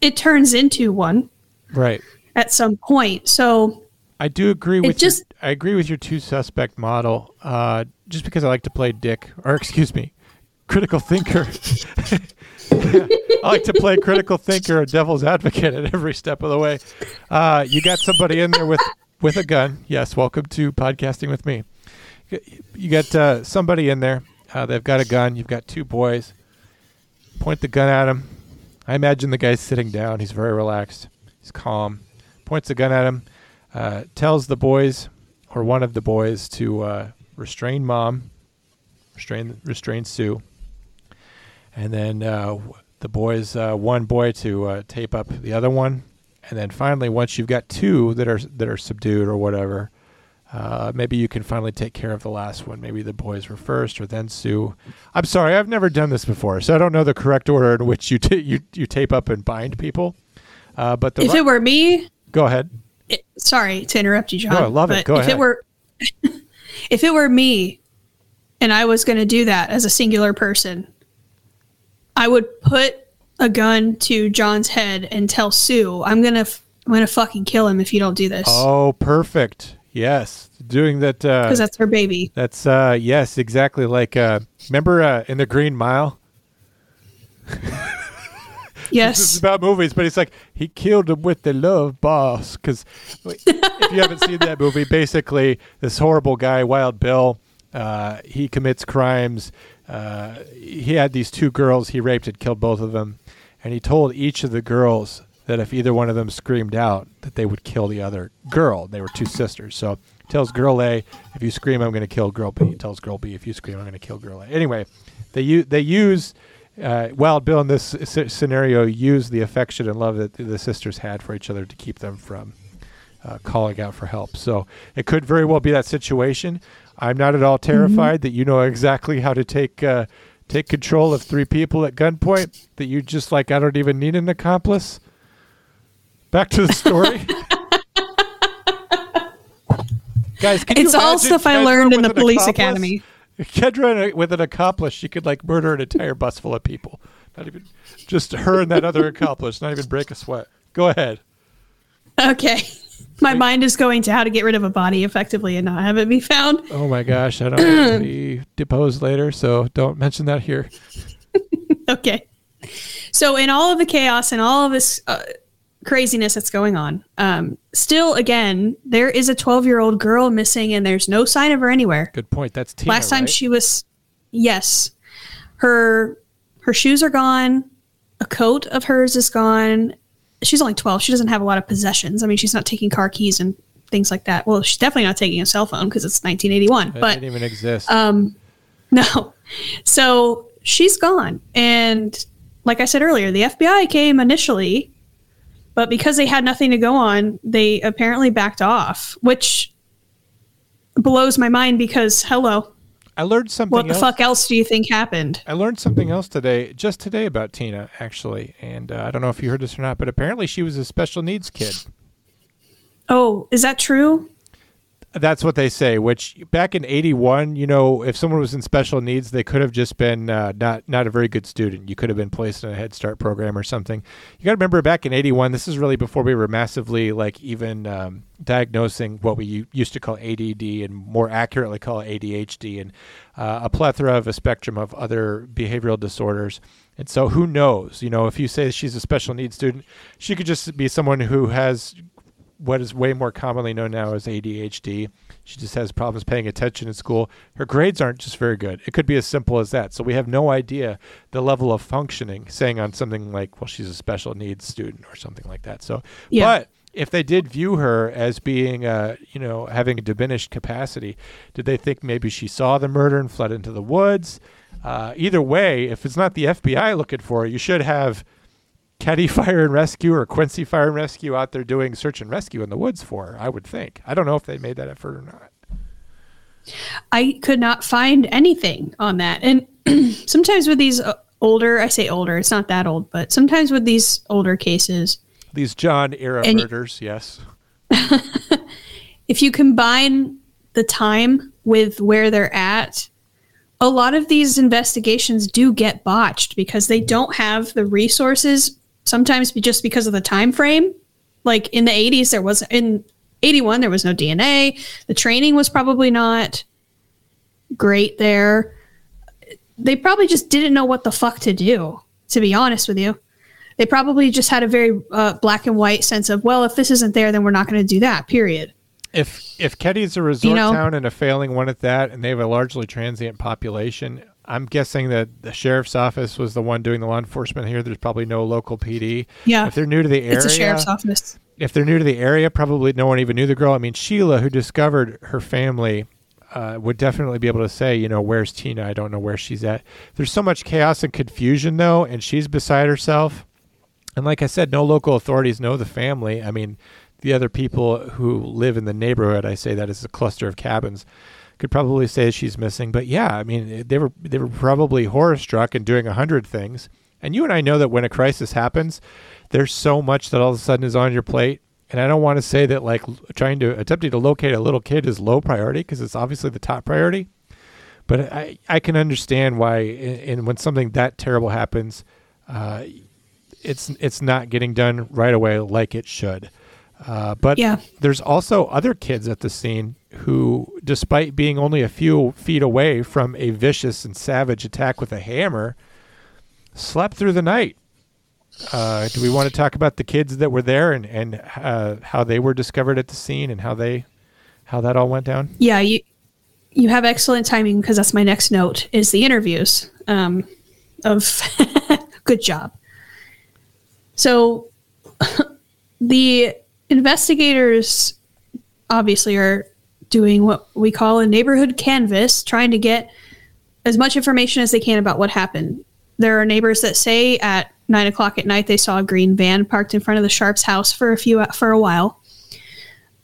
it turns into one Right. at some point. So I do agree with just- your, I agree with your two suspect model. Uh, just because I like to play dick, or excuse me, critical thinker. I like to play critical thinker or devil's advocate at every step of the way. Uh, you got somebody in there with with a gun. Yes, welcome to podcasting with me. You got uh, somebody in there. Uh, they've got a gun. You've got two boys. Point the gun at him. I imagine the guy's sitting down. He's very relaxed. He's calm. Points the gun at him. Uh, tells the boys, or one of the boys, to uh, restrain mom, restrain restrain Sue, and then uh, the boys, uh, one boy to uh, tape up the other one, and then finally, once you've got two that are that are subdued or whatever, uh, maybe you can finally take care of the last one. Maybe the boys were first, or then Sue. I'm sorry, I've never done this before, so I don't know the correct order in which you ta you you tape up and bind people. Uh, but the if it were me, go ahead. It, sorry to interrupt you, John. No, I love it. Go if ahead. it were, if it were me, and I was going to do that as a singular person, I would put a gun to John's head and tell Sue, "I'm gonna, f- I'm gonna fucking kill him if you don't do this." Oh, perfect. Yes, doing that. Uh, because that's her baby. That's uh yes, exactly like uh remember uh in the Green Mile? Yes. This is about movies, but it's like he killed him with the love boss cuz if you haven't seen that movie, basically this horrible guy Wild Bill uh he commits crimes. Uh he had these two girls he raped and killed both of them and he told each of the girls that if either one of them screamed out that they would kill the other girl. They were two sisters. So tells girl A, if you scream, I'm going to kill girl B. Tells girl B, if you scream, I'm going to kill girl A. Anyway, they u- they use uh, Wild Bill in this s- scenario used the affection and love that the sisters had for each other to keep them from uh, calling out for help. So it could very well be that situation. I'm not at all terrified that you know exactly how to take uh, take control of three people at gunpoint. That you just like I don't even need an accomplice. Back to the story. Guys, can It's you all imagine stuff I learned in the police accomplice? academy. Kendra with an accomplice, she could like murder an entire bus full of people. Not even just her and that other accomplice, not even break a sweat. Go ahead. Okay. My mind is going to how to get rid of a body effectively and not have it be found. Oh my gosh, I don't want to be deposed later, so don't mention that here. Okay. So, in all of the chaos and all of this uh, craziness that's going on, um, still, again, there is a 12 year old girl missing and there's no sign of her anywhere. Good point. That's Tina. Last time right? she was, yes, her her shoes are gone. A coat of hers is gone. She's only 12. She doesn't have a lot of possessions. I mean, she's not taking car keys and things like that. Well, she's definitely not taking a cell phone because it's 1981. That but didn't even exist. um, no. So she's gone. And like I said earlier, the FBI came initially, but because they had nothing to go on, they apparently backed off, which blows my mind because, hello, I learned something what the else. fuck else do you think happened? I learned something else today, just today about Tina, actually. And uh, I don't know if you heard this or not, but apparently she was a special needs kid. Oh, is that true? That's what they say. Which back in '81, you know, if someone was in special needs, they could have just been uh, not not a very good student. You could have been placed in a Head Start program or something. You got to remember, back in '81, this is really before we were massively like even um, diagnosing what we used to call ADD and more accurately call ADHD and uh, a plethora of a spectrum of other behavioral disorders. And so, who knows? You know, if you say she's a special needs student, she could just be someone who has what is way more commonly known now as ADHD. She just has problems paying attention in school. Her grades aren't just very good. It could be as simple as that. So we have no idea the level of functioning, saying on something like, well, she's a special needs student or something like that. So, Yeah. but if they did view her as being, uh, you know, having a diminished capacity, did they think maybe she saw the murder and fled into the woods? Uh, either way, if it's not the FBI looking for her, you should have Keddie Fire and Rescue or Quincy Fire and Rescue out there doing search and rescue in the woods for I would think. I don't know if they made that effort or not. I could not find anything on that. And sometimes with these uh, older, I say older, it's not that old, but sometimes with these older cases, These John era murders, yes. if you combine the time with where they're at, a lot of these investigations do get botched because they don't have the resources. Sometimes just because of the time frame. Like in the 80s, there was in 81 there was no DNA. The training was probably not great there. They probably just didn't know what the fuck to do. To be honest with you, they probably just had a very uh, black and white sense of, well, if this isn't there, then we're not going to do that. Period. If if Keddie's a resort You know? town and a failing one at that, and they have a largely transient population, I'm guessing that the sheriff's office was the one doing the law enforcement here. There's probably no local PD. Yeah. If they're new to the area, It's a sheriff's office. if they're new to the area, probably no one even knew the girl. I mean, Sheila, who discovered her family, uh, would definitely be able to say, you know, where's Tina? I don't know where she's at. There's so much chaos and confusion, though, and she's beside herself. And like I said, no local authorities know the family. I mean, the other people who live in the neighborhood, I say that is a cluster of cabins, could probably say she's missing. But yeah, I mean, they were they were probably horror struck and doing a hundred things. And you and I know that when a crisis happens, there's so much that all of a sudden is on your plate. And I don't want to say that like trying to attempting to locate a little kid is low priority because it's obviously the top priority. But I, I can understand why, and when something that terrible happens, uh, it's it's not getting done right away like it should. Uh, but Yeah. there's also other kids at the scene who, despite being only a few feet away from a vicious and savage attack with a hammer, slept through the night. Uh, do we want to talk about the kids that were there and and uh, how they were discovered at the scene and how they how that all went down? Yeah, you you have excellent timing because that's my next note is the interviews. Um, of good job. So the investigators obviously are doing what we call a neighborhood canvas, trying to get as much information as they can about what happened. There are neighbors that say at nine o'clock at night they saw a green van parked in front of the Sharps house for a few for a while.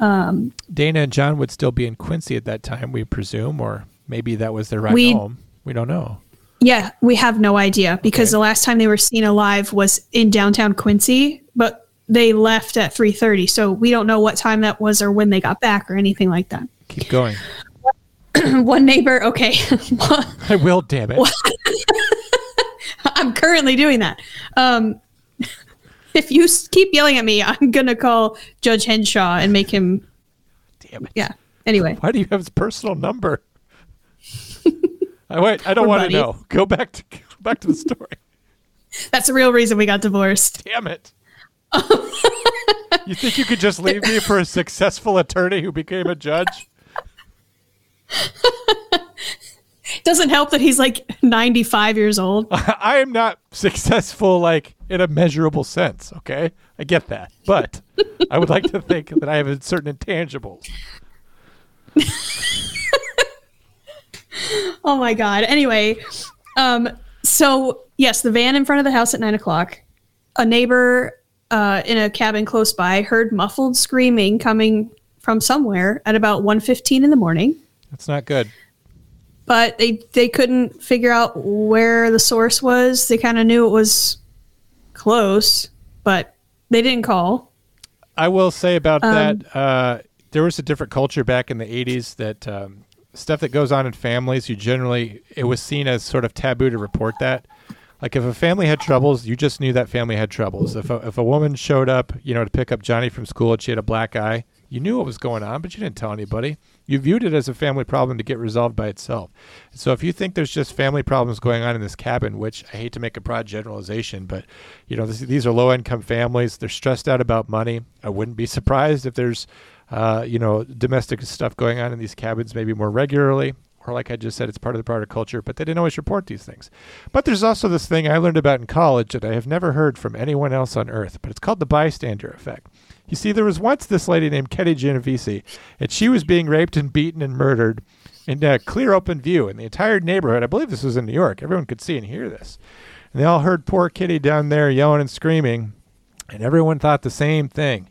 Um, Dana and John would still be in Quincy at that time, we presume, or maybe that was their ride We- home. We don't know. Yeah, we have no idea because Okay. the last time they were seen alive was in downtown Quincy, but they left at 3:30. So we don't know what time that was or when they got back or anything like that. Keep going. One neighbor, okay. I will, damn it. I'm currently doing that. Um if you keep yelling at me, I'm going to call Judge Henshaw and make him Damn it. yeah. Anyway, Why do you have his personal number? I wait. I don't want to know. Go back to go back to the story. that's the real reason we got divorced. Damn it. you think you could just leave me for a successful attorney who became a judge? Doesn't help that he's like 95 years old. I am not successful, like in a measurable sense. Okay, I get that, but I would like to think that I have certain intangibles. Oh my god. Anyway, um, so yes, the van in front of the house at nine o'clock. A neighbor uh, in a cabin close by heard muffled screaming coming from somewhere at about 1.15 in the morning, That's not good. but they they couldn't figure out where the source was. They kind of knew it was close, but they didn't call. I will say about Um, that, uh, there was a different culture back in the '80s that um, stuff that goes on in families, you generally it was seen as sort of taboo to report that. Like if a family had troubles, you just knew that family had troubles. If a, if a woman showed up, you know, to pick up Johnny from school and she had a black eye, you knew what was going on, but you didn't tell anybody. You viewed it as a family problem to get resolved by itself. So if you think there's just family problems going on in this cabin, which I hate to make a broad generalization, but you know this, these are low income families. They're stressed out about money. I wouldn't be surprised if there's uh, you know domestic stuff going on in these cabins maybe more regularly. Or like I just said, it's part of the broader culture, but they didn't always report these things. But there's also this thing I learned about in college that I have never heard from anyone else on earth, but it's called the bystander effect. You see, there was once this lady named Kitty Genovese, and she was being raped and beaten and murdered in a clear open view in the entire neighborhood. I believe this was in New York. Everyone could see and hear this. And they all heard poor Kitty down there yelling and screaming, and everyone thought the same thing.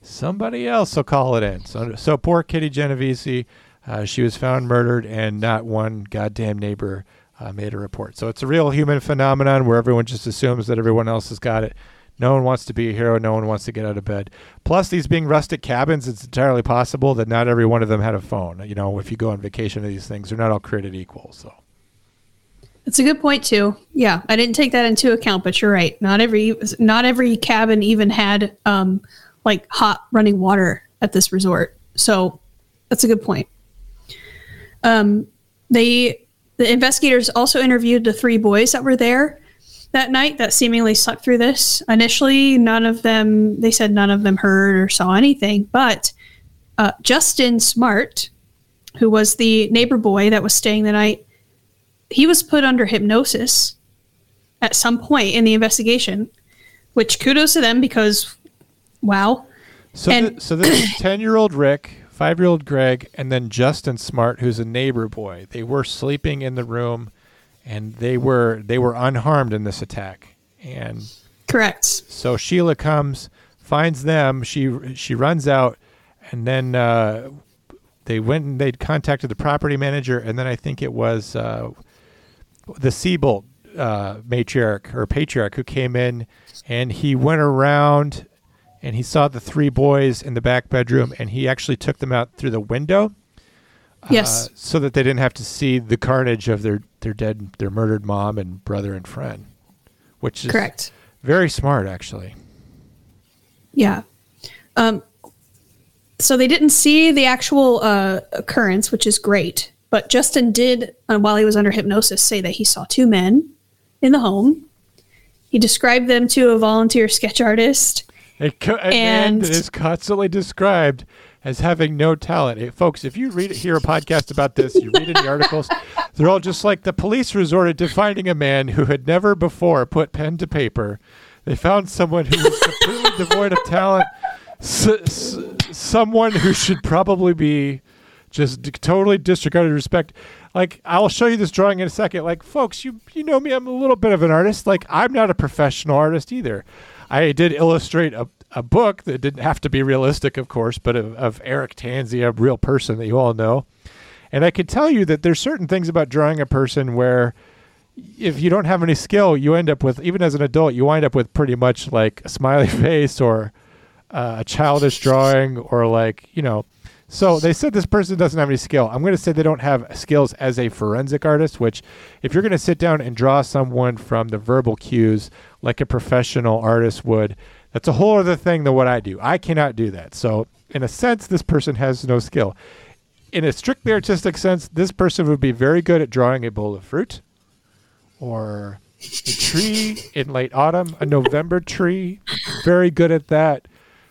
Somebody else will call it in. So, so poor Kitty Genovese, uh, she was found murdered, and not one goddamn neighbor uh, made a report. So it's a real human phenomenon where everyone just assumes that everyone else has got it. No one wants to be a hero. No one wants to get out of bed. Plus, these being rustic cabins, it's entirely possible that not every one of them had a phone. You know, if you go on vacation to these things, they're not all created equal. So It's a good point too. Yeah, I didn't take that into account, but you're right. Not every not every cabin even had um, like hot running water at this resort. So that's a good point. Um, they the investigators also interviewed the three boys that were there. That night that seemingly slept through this. Initially, none of them, they said none of them heard or saw anything, but uh, Justin Smartt, who was the neighbor boy that was staying the night, he was put under hypnosis at some point in the investigation, which kudos to them because, wow. So, And- th- so this is ten-year-old Rick, five-year-old Greg, and then Justin Smartt, who's a neighbor boy. They were sleeping in the room, and they were they were unharmed in this attack. And Correct. so Sheila comes, finds them. She she runs out, and then uh, they went and they contacted the property manager, and then I think it was uh, the Seabolt uh, matriarch or patriarch who came in, and he went around, and he saw the three boys in the back bedroom, and he actually took them out through the window. Yes. uh, so that they didn't have to see the carnage of their their dead, their murdered mom and brother and friend, which is Correct. very smart, actually. Yeah. Um, so they didn't see the actual uh, occurrence, which is great. But Justin did, uh, while he was under hypnosis, say that he saw two men in the home. He described them to a volunteer sketch artist. Co- And- is constantly described as having no talent. Hey, folks, if you read hear a podcast about this, you read any articles, they're all just like the police resorted to finding a man who had never before put pen to paper. They found someone who was completely devoid of talent, s- s- someone who should probably be just d- totally disregarded respect. Like I'll show you this drawing in a second. Like folks, you you know me, I'm a little bit of an artist. Like I'm not a professional artist either. I did illustrate a, a book that didn't have to be realistic, of course, but of, of Eric Tansey, a real person that you all know. And I can tell you that there's certain things about drawing a person where if you don't have any skill, you end up with, even as an adult, you wind up with pretty much like a smiley face or uh, a childish drawing or like, you know. So they said this person doesn't have any skill. I'm going to say they don't have skills as a forensic artist, which if you're going to sit down and draw someone from the verbal cues like a professional artist would, that's a whole other thing than what I do. I cannot do that. So in a sense, this person has no skill. In a strictly artistic sense, this person would be very good at drawing a bowl of fruit or a tree in late autumn, a November tree. Very good at that.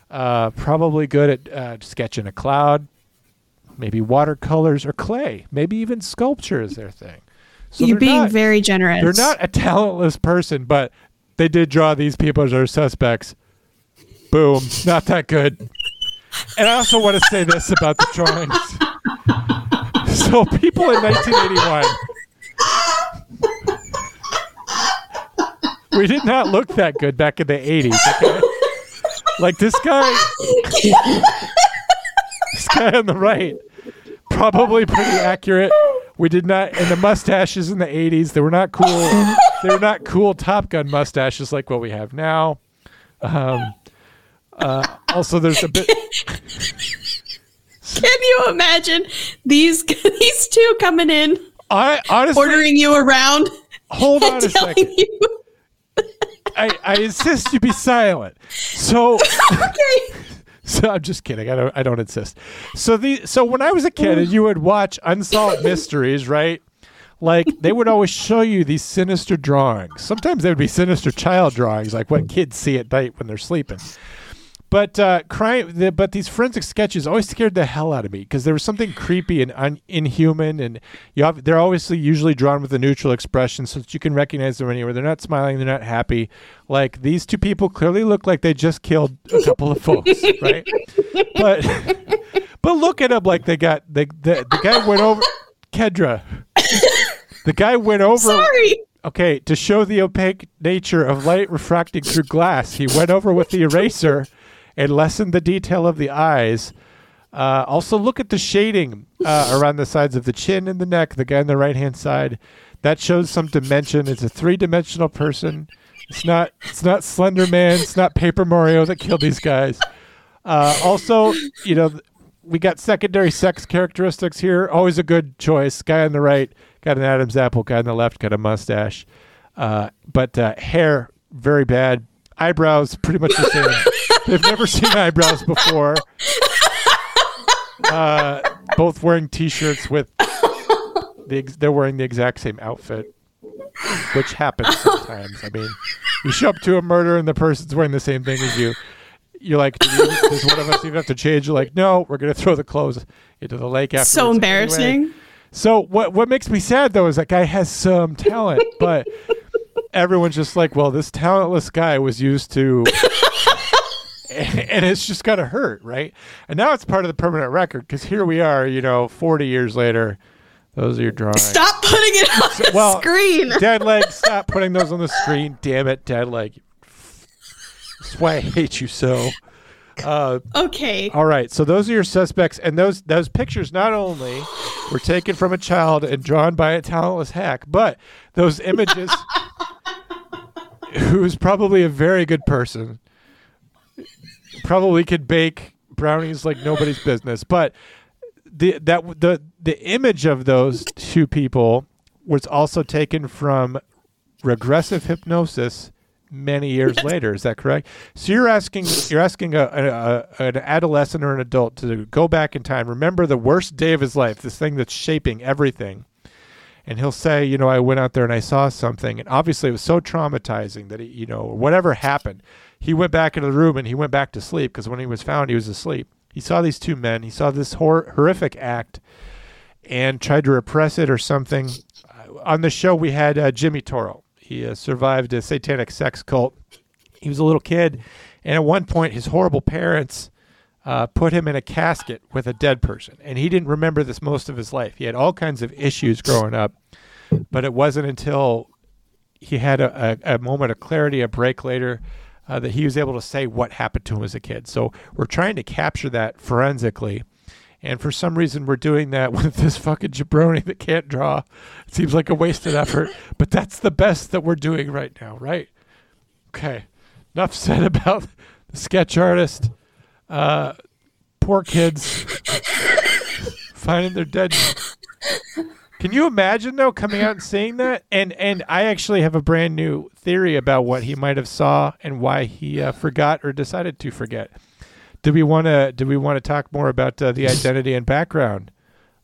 Uh, probably good at uh, sketching a cloud, maybe watercolors or clay, maybe even sculpture is their thing. So You're being not- very generous. They're not a talentless person, but they did draw these people as our suspects. Boom, not that good. And I also want to say this about the drawings. so people in 1981 we did not look that good back in the 80s okay? like this guy this guy on the right probably pretty accurate we did not and the mustaches in the 80s they were not cool they were not cool top gun mustaches like what we have now um, uh, also there's a bit Can you imagine these these two coming in, I honestly ordering you around, hold on a second you? I, I insist you be silent so Okay. So I'm just kidding. I don't. I don't insist. So the so when I was a kid and you would watch Unsolved Mysteries, right? Like they would always show you these sinister drawings. Sometimes they would be sinister child drawings, like what kids see at night when they're sleeping. But uh, crime. The, but these forensic sketches always scared the hell out of me because there was something creepy and un, inhuman, and you have, they're obviously usually drawn with a neutral expression so that you can recognize them anywhere. They're not smiling. They're not happy. Like these two people clearly look like they just killed a couple of folks, right? But but look at them like they got the the, the guy went over Kendra. The guy went over Sorry. okay, to show the opaque nature of light refracting through glass, he went over with the eraser and lessened the detail of the eyes. Uh, also, look at the shading uh, around the sides of the chin and the neck. The guy on the right hand side, that shows some dimension. It's a three dimensional person. It's not. It's not Slender Man. It's not Paper Mario that killed these guys. Uh, also, you know, we got secondary sex characteristics here. Always a good choice. Guy on the right got an Adam's apple. Guy on the left got a mustache. Uh, but uh, hair very bad. Eyebrows pretty much the same. They've never seen eyebrows before. Uh, both wearing T-shirts with the ex- they're wearing the exact same outfit. which happens sometimes. I mean, you show up to a murder and the person's wearing the same thing as you. You're like, "Do you- does one of us even have to change? You're like, no, we're gonna throw the clothes into the lake after. so embarrassing. So what what makes me sad though is that guy has some talent, but everyone's just like, well, this talentless guy was used to and it's just gonna hurt, right? And now it's part of the permanent record because here we are, you know, forty years later. Those are your drawings. Stop putting it on the well, screen. Dead leg, stop putting those on the screen. Damn it, dead leg. That's why I hate you so. Uh, Okay. all right, so those are your suspects, and those those pictures not only were taken from a child and drawn by a talentless hack, but those images, who's probably a very good person, probably could bake brownies like nobody's business, but the that the the image of those two people was also taken from regressive hypnosis many years later. Is that correct? So you're asking you're asking a, a, a an adolescent or an adult to go back in time, remember the worst day of his life, this thing that's shaping everything. And he'll say, you know, I went out there and I saw something, and obviously it was so traumatizing that he, you know, whatever happened, he went back into the room and he went back to sleep because when he was found, he was asleep. He saw these two men. He saw this hor- horrific act and tried to repress it or something. Uh, On the show, we had uh, Jimmy Toro. He uh, survived a satanic sex cult. He was a little kid, and at one point, his horrible parents uh, put him in a casket with a dead person, and he didn't remember this most of his life. He had all kinds of issues growing up, but it wasn't until he had a, a, a moment of clarity, a break later, uh, that he was able to say what happened to him as a kid. So we're trying to capture that forensically. And for some reason, we're doing that with this fucking jabroni that can't draw. It seems like a wasted effort, but that's the best that we're doing right now, right? Okay. Enough said about the sketch artist. Uh, poor kids finding their dead. Can you imagine though coming out and saying that? And and I actually have a brand new theory about what he might have saw and why he uh, forgot or decided to forget. Do we want to? Do we want to talk more about uh, the identity and background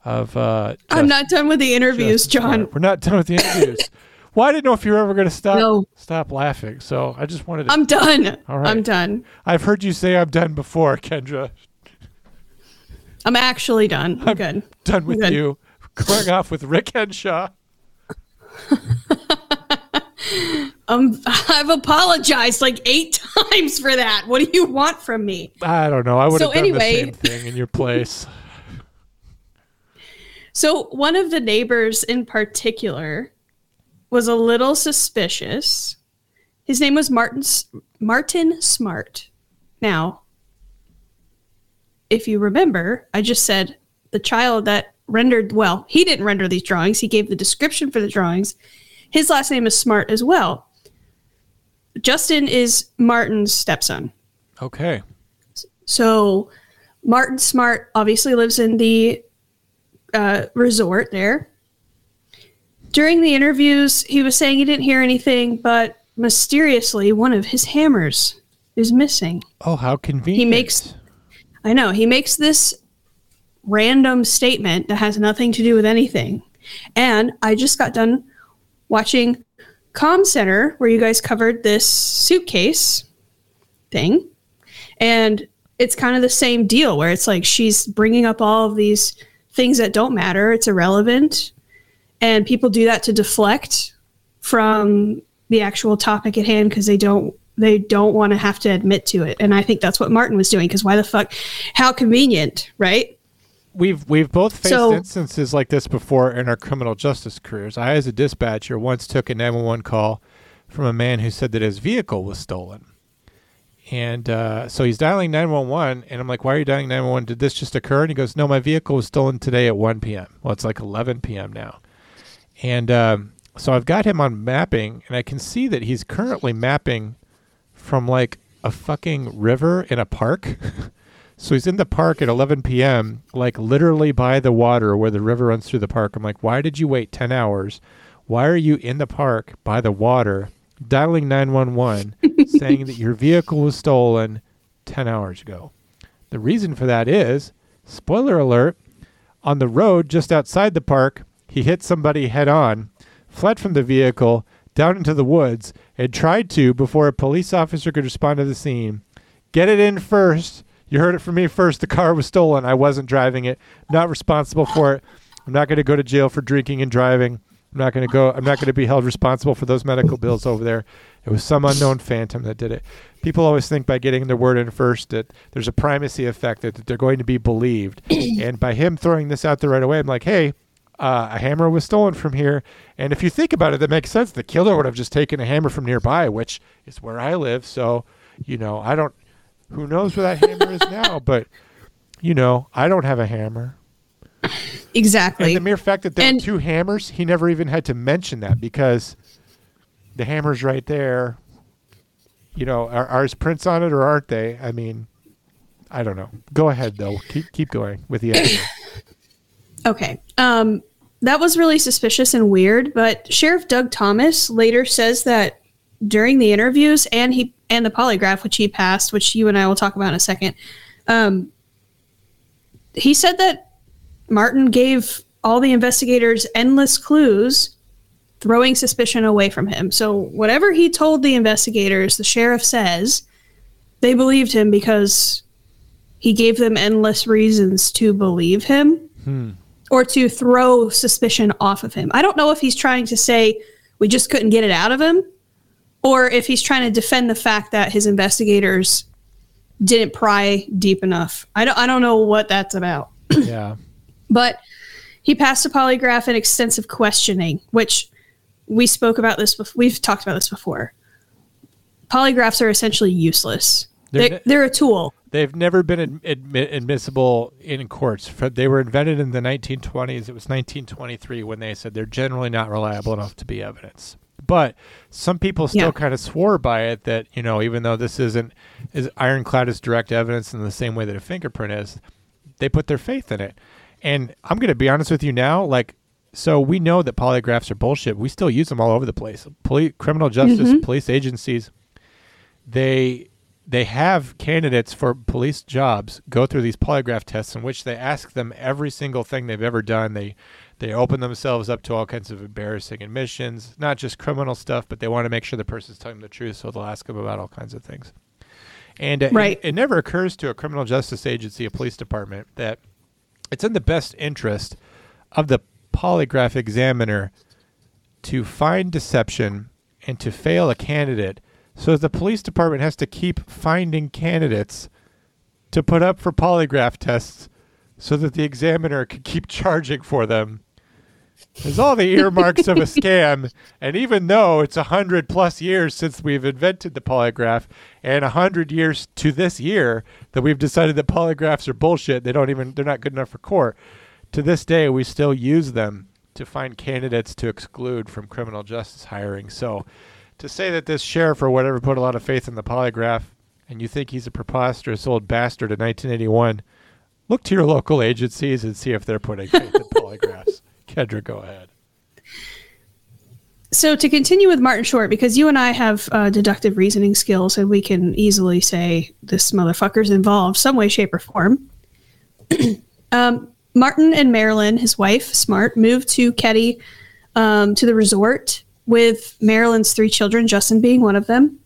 of? Uh, I'm not done with the interviews, Justice John. Warren? We're not done with the interviews. well, I didn't know if you were ever going to stop No. stop laughing, so I just wanted to. I'm done. All right. I'm done. I've heard you say I'm done before, Kendra. I'm actually done. I'm good. Done with Good. you. Going off with Rick Henshaw. Um, I've apologized like eight times for that. What do you want from me? I don't know. I would So have done anyway- the same thing in your place. So one of the neighbors in particular was a little suspicious. His name was Martin S- Martin Smartt. Now, if you remember, I just said the child that rendered well, he didn't render these drawings. He gave the description for the drawings. His last name is Smartt as well. Justin is Martin's stepson. Okay. So Martin Smartt obviously lives in the uh, resort there. During the interviews, he was saying he didn't hear anything, but mysteriously, one of his hammers is missing. Oh, how convenient. He makes- I know. He makes this random statement that has nothing to do with anything. And I just got done watching Com Center, where you guys covered this suitcase thing. And it's kind of the same deal where it's like she's bringing up all of these things that don't matter, it's irrelevant. And people do that to deflect from the actual topic at hand because they don't they don't want to have to admit to it. And I think that's what Martin was doing because why the fuck how convenient, right? We've we've both faced So- instances like this before in our criminal justice careers. I, as a dispatcher, once took a 911 call from a man who said that his vehicle was stolen. And uh, so he's dialing 911, and I'm like, "Why are you dialing 911? Did this just occur?" And he goes, "No, my vehicle was stolen today at 1 p.m. Well, it's like 11 p.m. now." And um, so I've got him on mapping, and I can see that he's currently mapping from like a fucking river in a park. so he's in the park at 11 p.m., like literally by the water where the river runs through the park. I'm like, why did you wait 10 hours? Why are you in the park by the water dialing 911 saying that your vehicle was stolen 10 hours ago? The reason for that is, spoiler alert, on the road just outside the park, he hit somebody head on fled from the vehicle down into the woods, and tried to, before a police officer could respond to the scene, get it in first. You heard it from me first. The car was stolen. I wasn't driving it. Not responsible for it. I'm not going to go to jail for drinking and driving. I'm not going to go. I'm not going to be held responsible for those medical bills over there. It was some unknown phantom that did it. People always think by getting their word in first that there's a primacy effect that, that they're going to be believed. and by him throwing this out there right away, I'm like, hey, uh, a hammer was stolen from here. And if you think about it, that makes sense. The killer would have just taken a hammer from nearby, which is where I live. So, you know, I don't. Who knows where that hammer is now? But you know, I don't have a hammer. Exactly. And the mere fact that there And- were two hammers, he never even had to mention that because the hammer's right there. You know, are, are his prints on it or aren't they? I mean, I don't know. Go ahead though. Keep keep going with the evidence. Okay. Um, that was really suspicious and weird, but Sheriff Doug Thomas later says that during the interviews and he and the polygraph which he passed, which you and I will talk about in a second, um, he said that Martin gave all the investigators endless clues, throwing suspicion away from him. So whatever he told the investigators, the sheriff says they believed him because he gave them endless reasons to believe him or to throw suspicion off of him. I don't know if he's trying to say we just couldn't get it out of him or if he's trying to defend the fact that his investigators didn't pry deep enough. I don't I don't know what that's about. yeah. But he passed a polygraph and extensive questioning, which we spoke about this before. We've talked about this before. Polygraphs are essentially useless. They're They're, ne- they're a tool. They've never been admi- admissible in courts. They were invented in the 1920s. It was 1923 when they said they're generally not reliable enough to be evidence. But some people still Yeah. kind of swore by it that, you know, even though this isn't as ironclad as direct evidence in the same way that a fingerprint is, they put their faith in it. And I'm going to be honest with you now, like, so we know that polygraphs are bullshit. We still use them all over the place. Police, criminal justice, mm-hmm. police agencies, they they have candidates for police jobs go through these polygraph tests in which they ask them every single thing they've ever done. They they open themselves up to all kinds of embarrassing admissions, not just criminal stuff, but they want to make sure the person's telling the truth, so they'll ask them about all kinds of things. And uh, it- Right. it, never occurs to a criminal justice agency, a police department, that it's in the best interest of the polygraph examiner to find deception and to fail a candidate so the police department has to keep finding candidates to put up for polygraph tests so that the examiner could keep charging for them. There's all the earmarks of a scam and even though it's a hundred plus years since we've invented the polygraph and a hundred years to this year that we've decided that polygraphs are bullshit they don't even they're not good enough for court to this day we still use them to find candidates to exclude from criminal justice hiring. So to say that this sheriff or whatever put a lot of faith in the polygraph and you think he's a preposterous old bastard in 1981 look to your local agencies and see if they're putting faith in polygraphs kendra go ahead So to continue with Martin Short, because you and I have uh, deductive reasoning skills, and we can easily say this motherfucker's involved some way, shape, or form. um, Martin and Marilyn, his wife, Smartt, moved to Keddie um, to the resort with Marilyn's three children, Justin being one of them.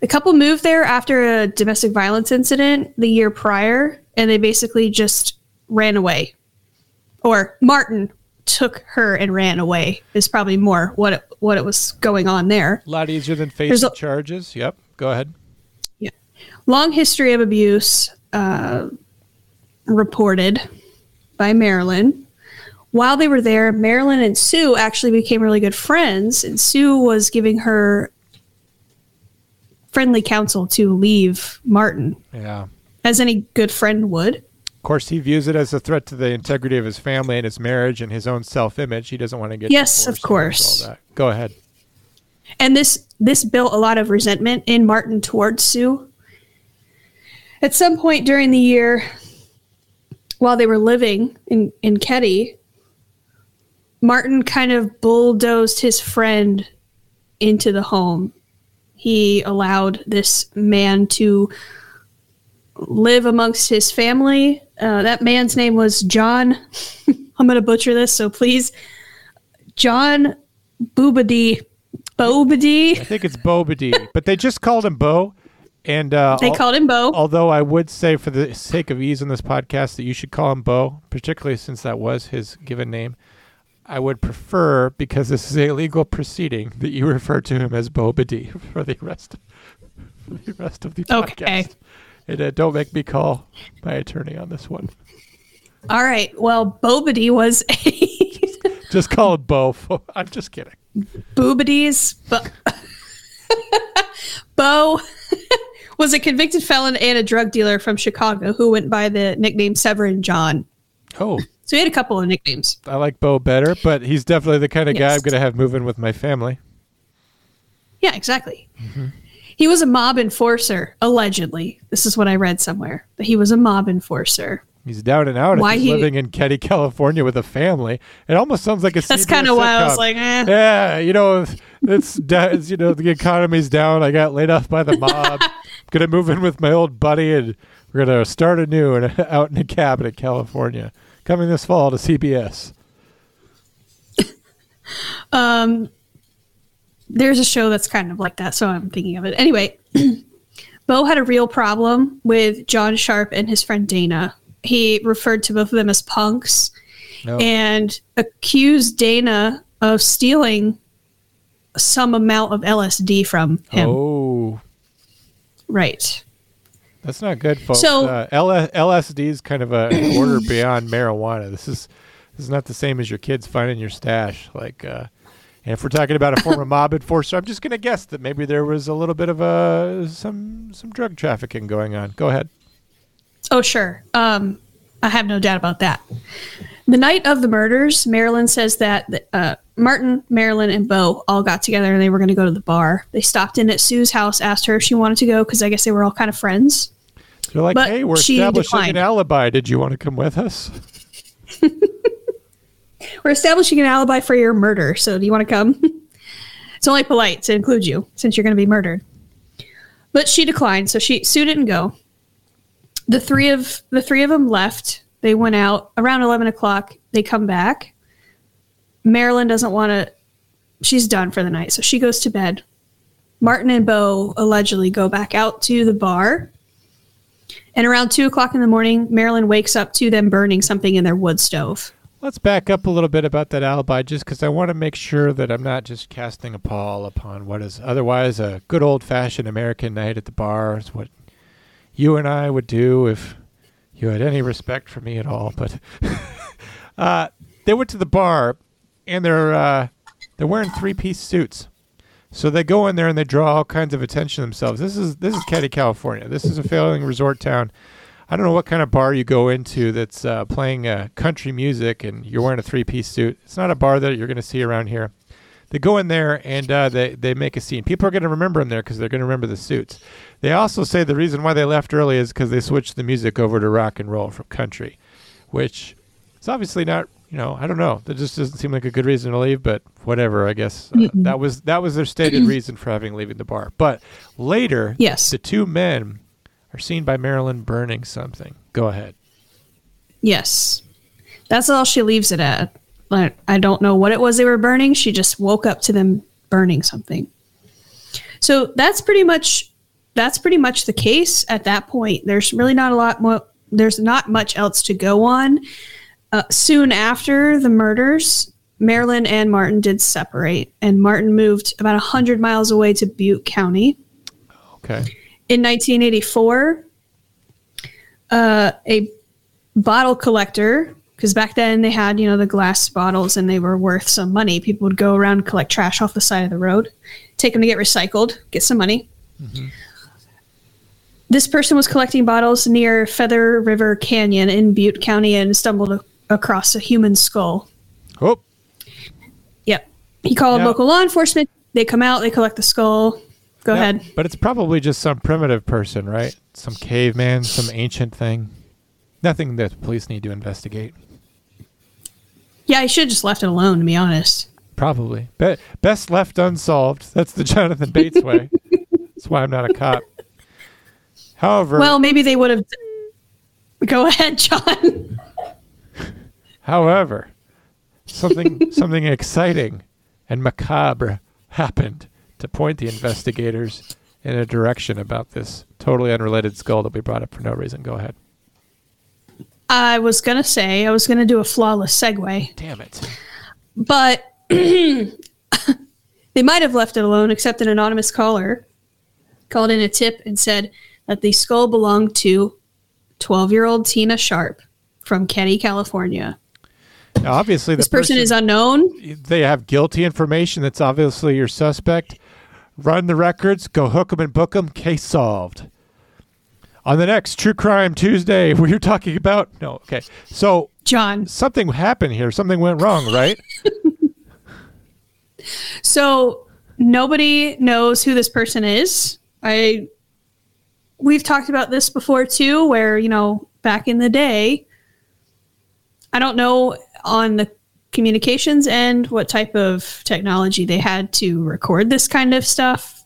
The couple moved there after a domestic violence incident the year prior, and they basically just ran away. Or Martin took her and ran away is probably more what it, what it was going on there. a lot easier than facing a- charges yep go ahead Yeah. Long history of abuse uh, reported by Marilyn. While they were there, Marilyn and Sue actually became really good friends, and Sue was giving her friendly counsel to leave Martin, yeah as any good friend would. of course he views it as a threat to the integrity of his family and his marriage and his own self-image he doesn't want to get Yes, of course. all that. go ahead and this this built a lot of resentment in Martin towards Sue. At some point during the year, while they were living in in Keddie, Martin kind of bulldozed his friend into the home. He allowed this man to live amongst his family. Uh, that man's name was John. I'm going to butcher this, so please John Boobady. Bobady. I think it's Bobady, but they just called him Bo. And uh, They al- called him Bo. Although I would say, for the sake of ease in this podcast, that you should call him Bo, particularly since that was his given name. I would prefer, because this is a legal proceeding, that you refer to him as Bobady for the rest, for the rest of the Okay. podcast. And uh, don't make me call my attorney on this one. All right. Well, Bobady was a Just call him Bo. I'm just kidding. Boobities. Bo, Bo was a convicted felon and a drug dealer from Chicago who went by the nickname Severin John. Oh, So he had a couple of nicknames. I like Bo better, but he's definitely the kind of guy I'm going to have moving with my family. Yeah, exactly. He was a mob enforcer, allegedly. This is what I read somewhere. That he was a mob enforcer. He's down and out. Why he's he- living in Keddie, California with a family. It almost sounds like a That's kind of why I was like, eh. Yeah, you know, it's, it's you know the economy's down. I got laid off by the mob. I'm gonna move in with my old buddy, and we're gonna start anew and out in a cabin in California. Coming this fall to CBS. Um, there's a show that's kind of like that, so I'm thinking of it. Anyway, Bo had a real problem with John Sharp and his friend Dana. He referred to both of them as punks and accused Dana of stealing some amount of LSD from him. Oh, Right. That's not good, folks. So- uh, L- LSD is kind of a order beyond marijuana. This is this is not the same as your kids finding your stash. Like, uh, and if we're talking about a former mob enforcer, I'm just gonna guess that maybe there was a little bit of uh, some some drug trafficking going on. Go ahead. Oh, sure. Um, I have no doubt about that. The night of the murders, Marilyn says that uh, Martin, Marilyn, and Bo all got together and they were going to go to the bar. They stopped in at Sue's house, asked her if she wanted to go because I guess they were all kind of friends. They're like, But hey, we're establishing declined. an alibi. Did you want to come with us? We're establishing an alibi for your murder, so do you want to come? it's only polite to include you since you're going to be murdered. But she declined, so she Sue didn't go. The three of the three of them left. They went out around eleven o'clock. They come back. Marilyn doesn't want to. She's done for the night, so she goes to bed. Martin and Bo allegedly go back out to the bar. And around two o'clock in the morning, Marilyn wakes up to them burning something in their wood stove. Let's back up a little bit about that alibi just because I want to make sure that I'm not just casting a pall upon what is otherwise a good old fashioned American night at the bar. It's what you and I would do if you had any respect for me at all. But uh, they went to the bar and they're uh, they're wearing three piece suits. So they go in there and they draw all kinds of attention to themselves. This is this is Keddie, California. This is a failing resort town. I don't know what kind of bar you go into that's uh, playing uh, country music and you're wearing a three piece suit. It's not a bar that you're going to see around here. They go in there and uh, they they make a scene. People are going to remember them there because they're going to remember the suits. They also say the reason why they left early is because they switched the music over to rock and roll from country, which is obviously not. You know, I don't know. That just doesn't seem like a good reason to leave, but whatever. I guess uh, that was that was their stated reason for having leaving the bar. But later, Yes. the two men are seen by Marilyn burning something. Go ahead. Yes. That's all she leaves it at. Like, I don't know what it was they were burning. She just woke up to them burning something. So that's pretty much that's pretty much the case at that point. There's really not a lot more there's not much else to go on. Uh, soon after the murders, Marilyn and Martin did separate, and Martin moved about 100 miles away to Butte County. Okay. In 1984, uh, a bottle collector, because back then they had, you know, the glass bottles and they were worth some money. People would go around and collect trash off the side of the road, take them to get recycled, get some money. This person was collecting bottles near Feather River Canyon in Butte County and stumbled across a human skull. Oh, Yep. He called Now- local law enforcement. They come out, they collect the skull. Go ahead. But it's probably just some primitive person, right? Some caveman, some ancient thing. Nothing that the police need to investigate. Yeah, I should have just left it alone, to be honest. Probably. Be- best left unsolved. That's the Jonathan Bates way. That's why I'm not a cop. However, Well, maybe they would have. Go ahead, John. however, something something exciting and macabre happened to point the investigators in a direction about this totally unrelated skull that we brought up for no reason. Go ahead. I was gonna say I was gonna do a flawless segue, Damn it. but they might have left it alone, except an anonymous caller called in a tip and said that the skull belonged to 12-year-old Tina Sharp from Keddie, California. Now, obviously, the This person is unknown. they have guilty information that's obviously your suspect. Run the records, go hook them and book them. Case solved. On the next True Crime Tuesday, we're talking about no, okay. So John. something happened here. Something went wrong, right? So nobody knows who this person is. I we've talked about this before too, where you know back in the day, I don't know on the communications end what type of technology they had to record this kind of stuff.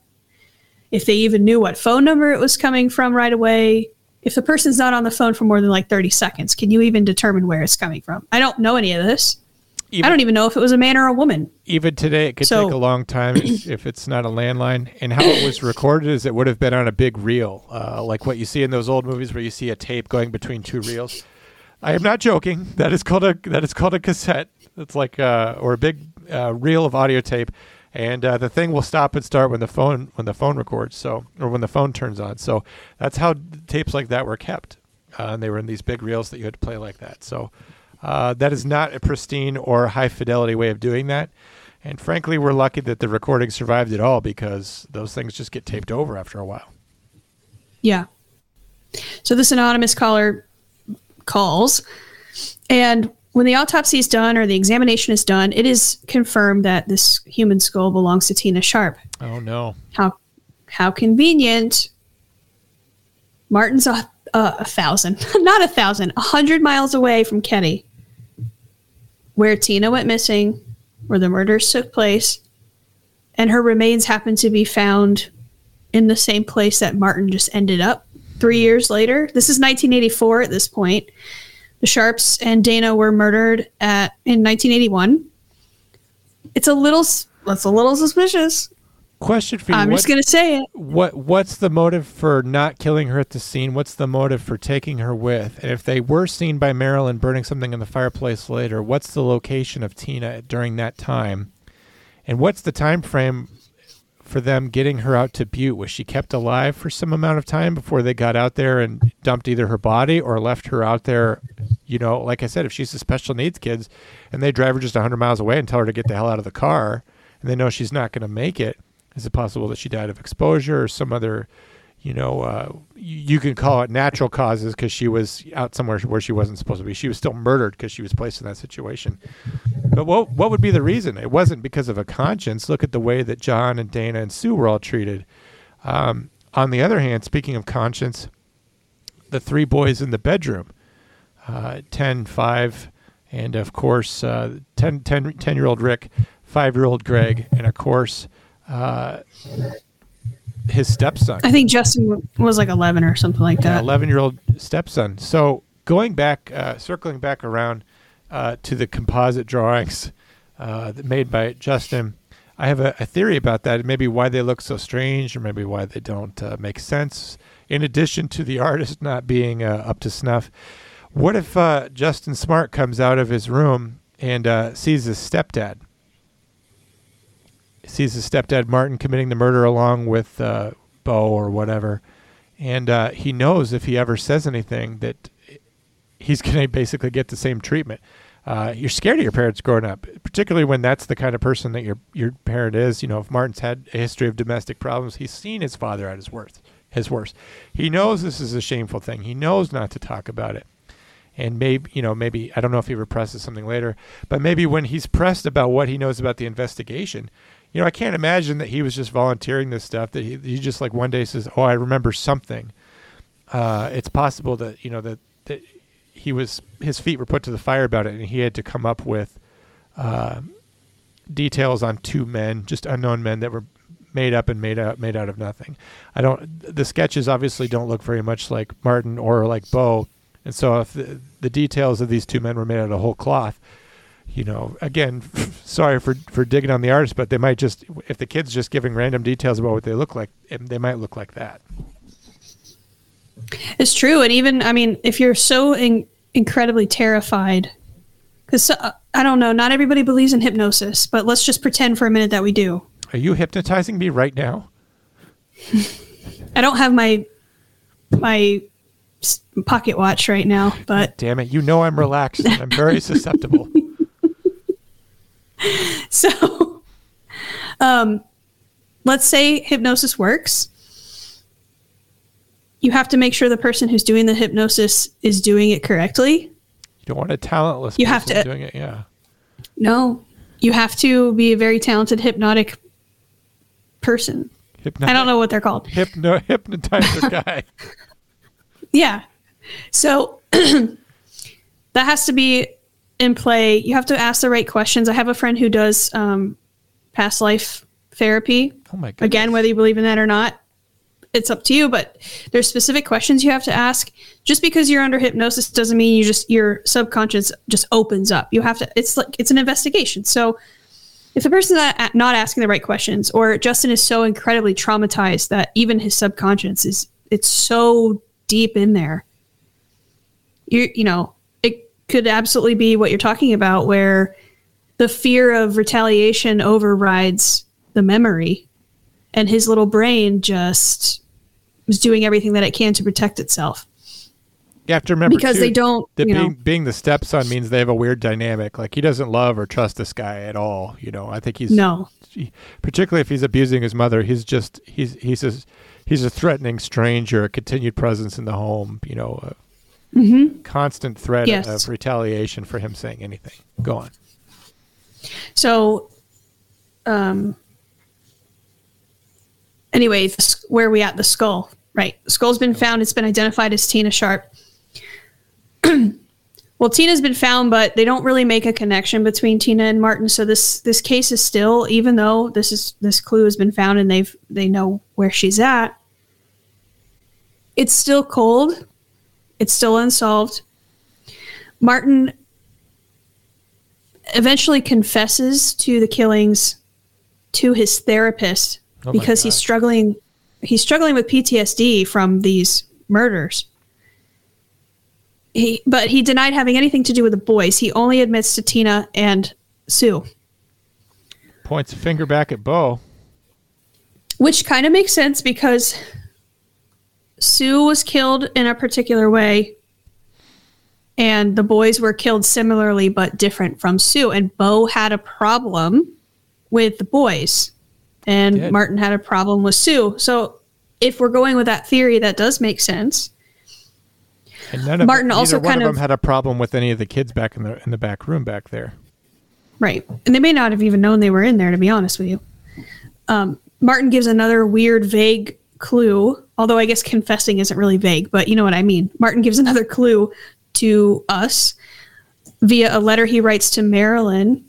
If they even knew what phone number it was coming from right away. If the person's not on the phone for more than like 30 seconds, can you even determine where it's coming from? I don't know any of this. I don't even know if it was a man or a woman. even today, it could So- take a long time if, if it's not a landline. And how it was recorded is it would have been on a big reel, uh, like what you see in those old movies where you see a tape going between two reels. I am not joking. That is called a that is called a cassette. It's like uh, or a big uh, reel of audio tape, and uh, the thing will stop and start when the phone when the phone records. So or when the phone turns on. So that's how tapes like that were kept, uh, and they were in these big reels that you had to play like that. So uh, that is not a pristine or high fidelity way of doing that. And frankly, we're lucky that the recording survived at all because those things just get taped over after a while. Yeah. So this anonymous caller calls, and when the autopsy is done or the examination is done, it is confirmed that this human skull belongs to Tina Sharp. Oh no. How how convenient. Martin's a, a, a thousand, not a thousand, a hundred miles away from Keddie, where Tina went missing, where the murders took place, and her remains happened to be found in the same place that Martin just ended up three years later. This is 1984 at this point. The Sharps and Dana were murdered at in 1981. It's a little, that's a little suspicious. Question for you. I'm what, just gonna say it. what what's the motive for not killing her at the scene? What's the motive for taking her with? And if they were seen by Marilyn burning something in the fireplace later, what's the location of Tina during that time? And what's the time frame for them getting her out to Butte? Was she kept alive for some amount of time before they got out there and dumped either her body or left her out there? You know, like I said, if she's a special needs kids and they drive her just 100 miles away and tell her to get the hell out of the car and they know she's not going to make it, is it possible that she died of exposure or some other, you know, uh, you, can call it natural causes because she was out somewhere where she wasn't supposed to be. She was still murdered because she was placed in that situation. But what what would be the reason? It wasn't because of a conscience. Look at the way that John and Dana and Sue were all treated. Um, on the other hand, speaking of conscience, the three boys in the bedroom, uh, 10, 5, and of course, uh, 10, 10, 10 year old Rick, 5 year old Greg, and of course, uh, his stepson. I think Justin was like 11 or something like that. 11 year old stepson. So going back, uh, circling back around uh, to the composite drawings uh, made by Justin, I have a, a theory about that. Maybe why they look so strange, or maybe why they don't uh, make sense. In addition to the artist not being uh, up to snuff, what if uh, Justin Smartt comes out of his room and uh, sees his stepdad? Sees his stepdad Martin committing the murder along with uh, Bo or whatever, and uh, he knows if he ever says anything that he's going to basically get the same treatment. Uh, you're scared of your parents growing up, particularly when that's the kind of person that your your parent is. You know, if Martin's had a history of domestic problems, he's seen his father at his worst. His worst. He knows this is a shameful thing. He knows not to talk about it. And maybe you know, maybe I don't know if he represses something later, but maybe when he's pressed about what he knows about the investigation, you know, I can't imagine that he was just volunteering this stuff. That he, he just like one day says, "Oh, I remember something." Uh, it's possible that you know that that he was his feet were put to the fire about it, and he had to come up with uh, details on two men, just unknown men that were made up and made out made out of nothing. I don't. The sketches obviously don't look very much like Martin or like Bo, and so if the, the details of these two men were made out of whole cloth, you know, again, sorry for for digging on the artist, but they might just if the kid's just giving random details about what they look like, they might look like that. It's true, and even I mean, if you're so in- incredibly terrified, because uh, I don't know, not everybody believes in hypnosis, but let's just pretend for a minute that we do. Are you hypnotizing me right now? I don't have my my pocket watch right now, but Damn it! You know I'm relaxed. and I'm very susceptible. so um let's say hypnosis works you have to make sure the person who's doing the hypnosis is doing it correctly You don't want a talentless. You have to- doing it. Yeah. no you have to be a very talented hypnotic person Hypno- i don't know what they're called Hypno hypnotizer guy. yeah so that has to be in play you have to ask the right questions. I have a friend who does um, past life therapy. Oh my god. again whether you believe in that or not it's up to you but there's specific questions you have to ask. Just because you're under hypnosis doesn't mean you just your subconscious just opens up. You have to it's like it's an investigation. So if the person's not, not asking the right questions or justin is so incredibly traumatized that even his subconscious is it's so deep in there you you know could absolutely be what you're talking about where the fear of retaliation overrides the memory and his little brain just was doing everything that it can to protect itself You have to remember because too, they don't that being being the stepson means they have a weird dynamic. Like he doesn't love or trust this guy at all. You know, I think he's no particularly if he's abusing his mother. He's just he's he's a he's a threatening stranger, a continued presence in the home. You know, a constant threat Yes. of retaliation for him saying anything. Go on. so um anyway where are we at? The skull. Right. The skull's been found. It's been identified as tina sharp. Well tina's been found but they don't really make a connection between tina and martin. So this this case is still even though this is this clue has been found and they've they know where she's at it's still cold it's still unsolved martin eventually confesses to the killings to his therapist Oh because he's struggling he's struggling with PTSD from these murders. He but he denied having anything to do with the boys. He only admits to Tina and Sue, Points a finger back at Bo. which kind of makes sense because Sue was killed in a particular way and the boys were killed similarly but different from Sue and Bo had a problem with the boys and Did. Martin had a problem with Sue. So if we're going with that theory that does make sense. And none of Martin also one kind of of- them had a problem with any of the kids back in the in the back room back there. Right. And they may not have even known they were in there, to be honest with you. Um, Martin gives another weird, vague clue, although I guess confessing isn't really vague, but you know what I mean. Martin gives another clue to us via a letter he writes to Marilyn,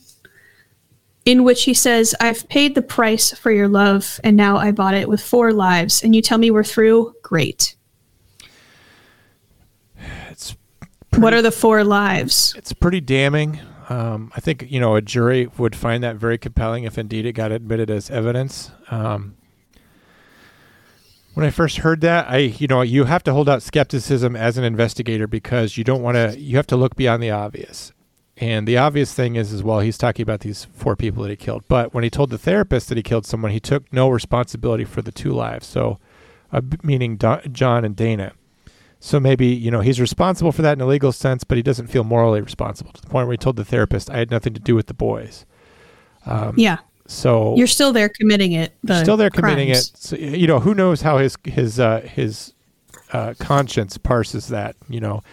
in which he says, I've paid the price for your love, and now I bought it with four lives, and you tell me we're through? Great. It's What are the four lives? it's pretty damning. Um, I think you know a jury would find that very compelling if indeed it got admitted as evidence. Um, when I first heard that, I you know you have to hold out skepticism as an investigator because you don't want to. You have to look beyond the obvious. And the obvious thing is, as well, he's talking about these four people that he killed. But when he told the therapist that he killed someone, he took no responsibility for the two lives. So, uh, meaning John and Dana. So maybe you know he's responsible for that in a legal sense, but he doesn't feel morally responsible to the point where he told the therapist, "I had nothing to do with the boys." Um, Yeah. So You're still there committing it. The still there committing crimes. it. So, you know, who knows how his his uh, his uh, conscience parses that. You know,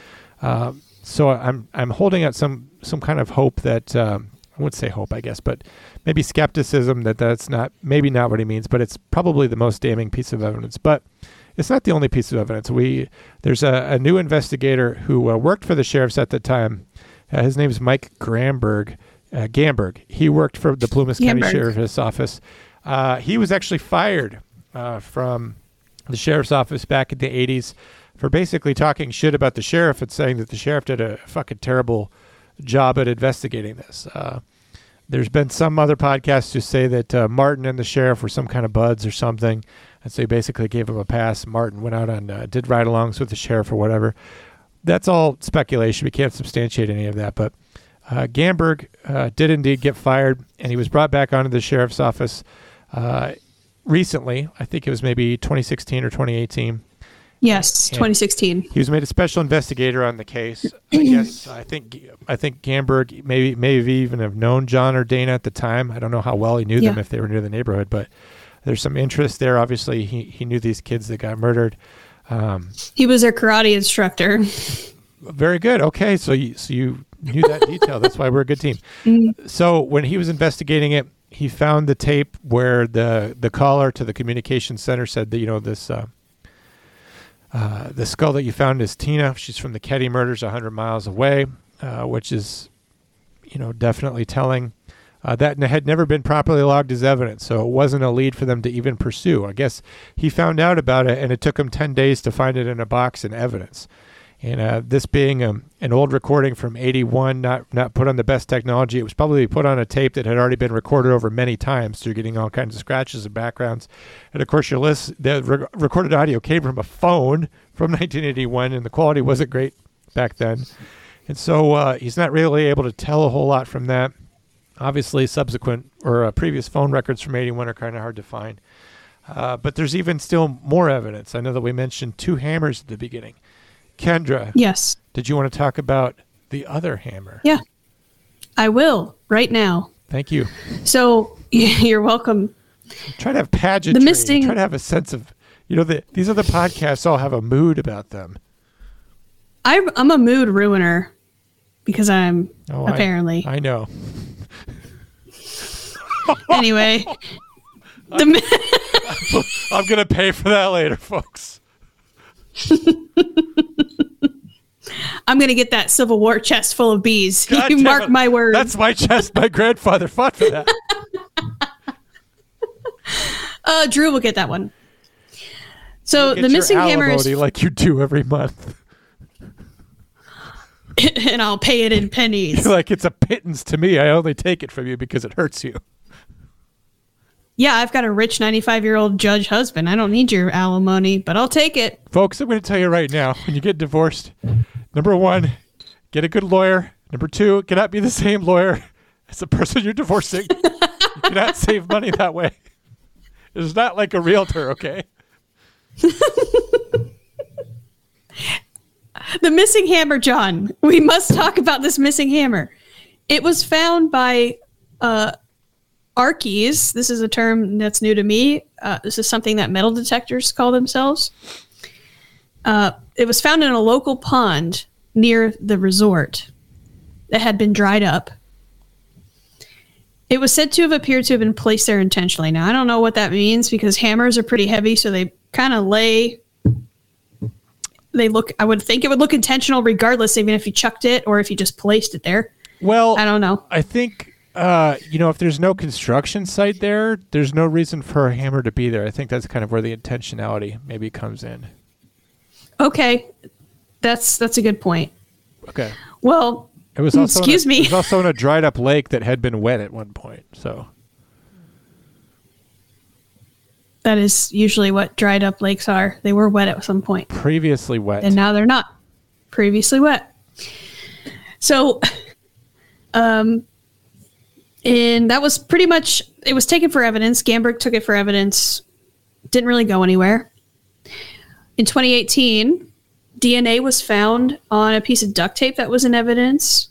um, so I'm I'm holding out some some kind of hope that um, I wouldn't say hope, I guess, but maybe skepticism that that's not maybe not what he means, but it's probably the most damning piece of evidence. But it's not the only piece of evidence. We there's a, a new investigator who uh, worked for the sheriffs at the time. Uh, his name is Mike Gramberg. Uh, Gamberg. He worked for the Plumas County Sheriff's Office. Uh, he was actually fired uh, from the sheriff's office back in the 80s for basically talking shit about the sheriff and saying that the sheriff did a fucking terrible job at investigating this. Uh, there's been some other podcasts who say that uh, Martin and the sheriff were some kind of buds or something, and so he basically gave him a pass. Martin went out and uh, did ride-alongs with the sheriff or whatever. That's all speculation. We can't substantiate any of that, but uh, Gamberg uh, did indeed get fired, and he was brought back onto the sheriff's office uh, recently. I think it was maybe 2016 or 2018. Yes, And 2016. He was made a special investigator on the case. I guess I think I think Gamberg maybe maybe even have known John or Dana at the time. I don't know how well he knew them if they were near the neighborhood, but there's some interest there. Obviously, he he knew these kids that got murdered. Um, He was their karate instructor. very good. Okay, so you so you knew that detail. That's why we're a good team. So when he was investigating it, he found the tape where the the caller to the communication center said that you know this. Uh, uh, the skull that you found is Tina. She's from the Keddie murders, 100 miles away, uh, which is, you know, definitely telling. Uh, that had never been properly logged as evidence, so it wasn't a lead for them to even pursue. I guess he found out about it, and it took him 10 days to find it in a box in evidence. And uh, this being um, an old recording from '81, not not put on the best technology, it was probably put on a tape that had already been recorded over many times. So you're getting all kinds of scratches and backgrounds. And of course, your list the re- recorded audio came from a phone from 1981, and the quality wasn't great back then. And so uh, he's not really able to tell a whole lot from that. Obviously, subsequent or uh, previous phone records from '81 are kind of hard to find. Uh, but there's even still more evidence. I know that we mentioned two hammers at the beginning. Kendra, Yes. did you want to talk about the other hammer? Yeah. I will right now. Thank you. So you're welcome. Try to have pageantry. The misting. Try to have a sense of, you know, the, these other podcasts all have a mood about them. I'm, I'm a mood ruiner because I'm Oh, apparently. I, know. anyway, the, mi- I'm gonna pay for that later, folks. I'm going to get that Civil War chest full of bees. God you mark it. my words. That's my chest. My grandfather fought for that. uh, Drew will get that one. So the missing hammer is, like you do every month. and I'll pay it in pennies. like it's a pittance to me. I only take it from you because it hurts you. Yeah, I've got a rich 95 year old judge husband. I don't need your alimony, but I'll take it. Folks, I'm going to tell you right now when you get divorced, number one, get a good lawyer. Number two, cannot be the same lawyer as the person you're divorcing. you cannot save money that way. It's not like a realtor, okay? The missing hammer, John. We must talk about this missing hammer. It was found by uh, Archies. This is a term that's new to me. Uh, this is something that metal detectors call themselves. Uh, it was found in a local pond near the resort that had been dried up. It was said to have appeared to have been placed there intentionally. Now, I don't know what that means because hammers are pretty heavy, so they kind of lay they look i would think it would look intentional regardless even if you chucked it or if you just placed it there Well, i don't know I think uh, you know if there's no construction site there, there's no reason for a hammer to be there. I think that's kind of where the intentionality maybe comes in. okay that's that's a good point Okay. well It was also excuse a, me It was also in a dried up lake that had been wet at one point. So that is usually what dried up lakes are they were wet at some point previously wet. and now they're not previously wet so um and that was pretty much it was taken for evidence. Gamberg took it for evidence. Didn't really go anywhere. In 2018 dna was found on a piece of duct tape that was in evidence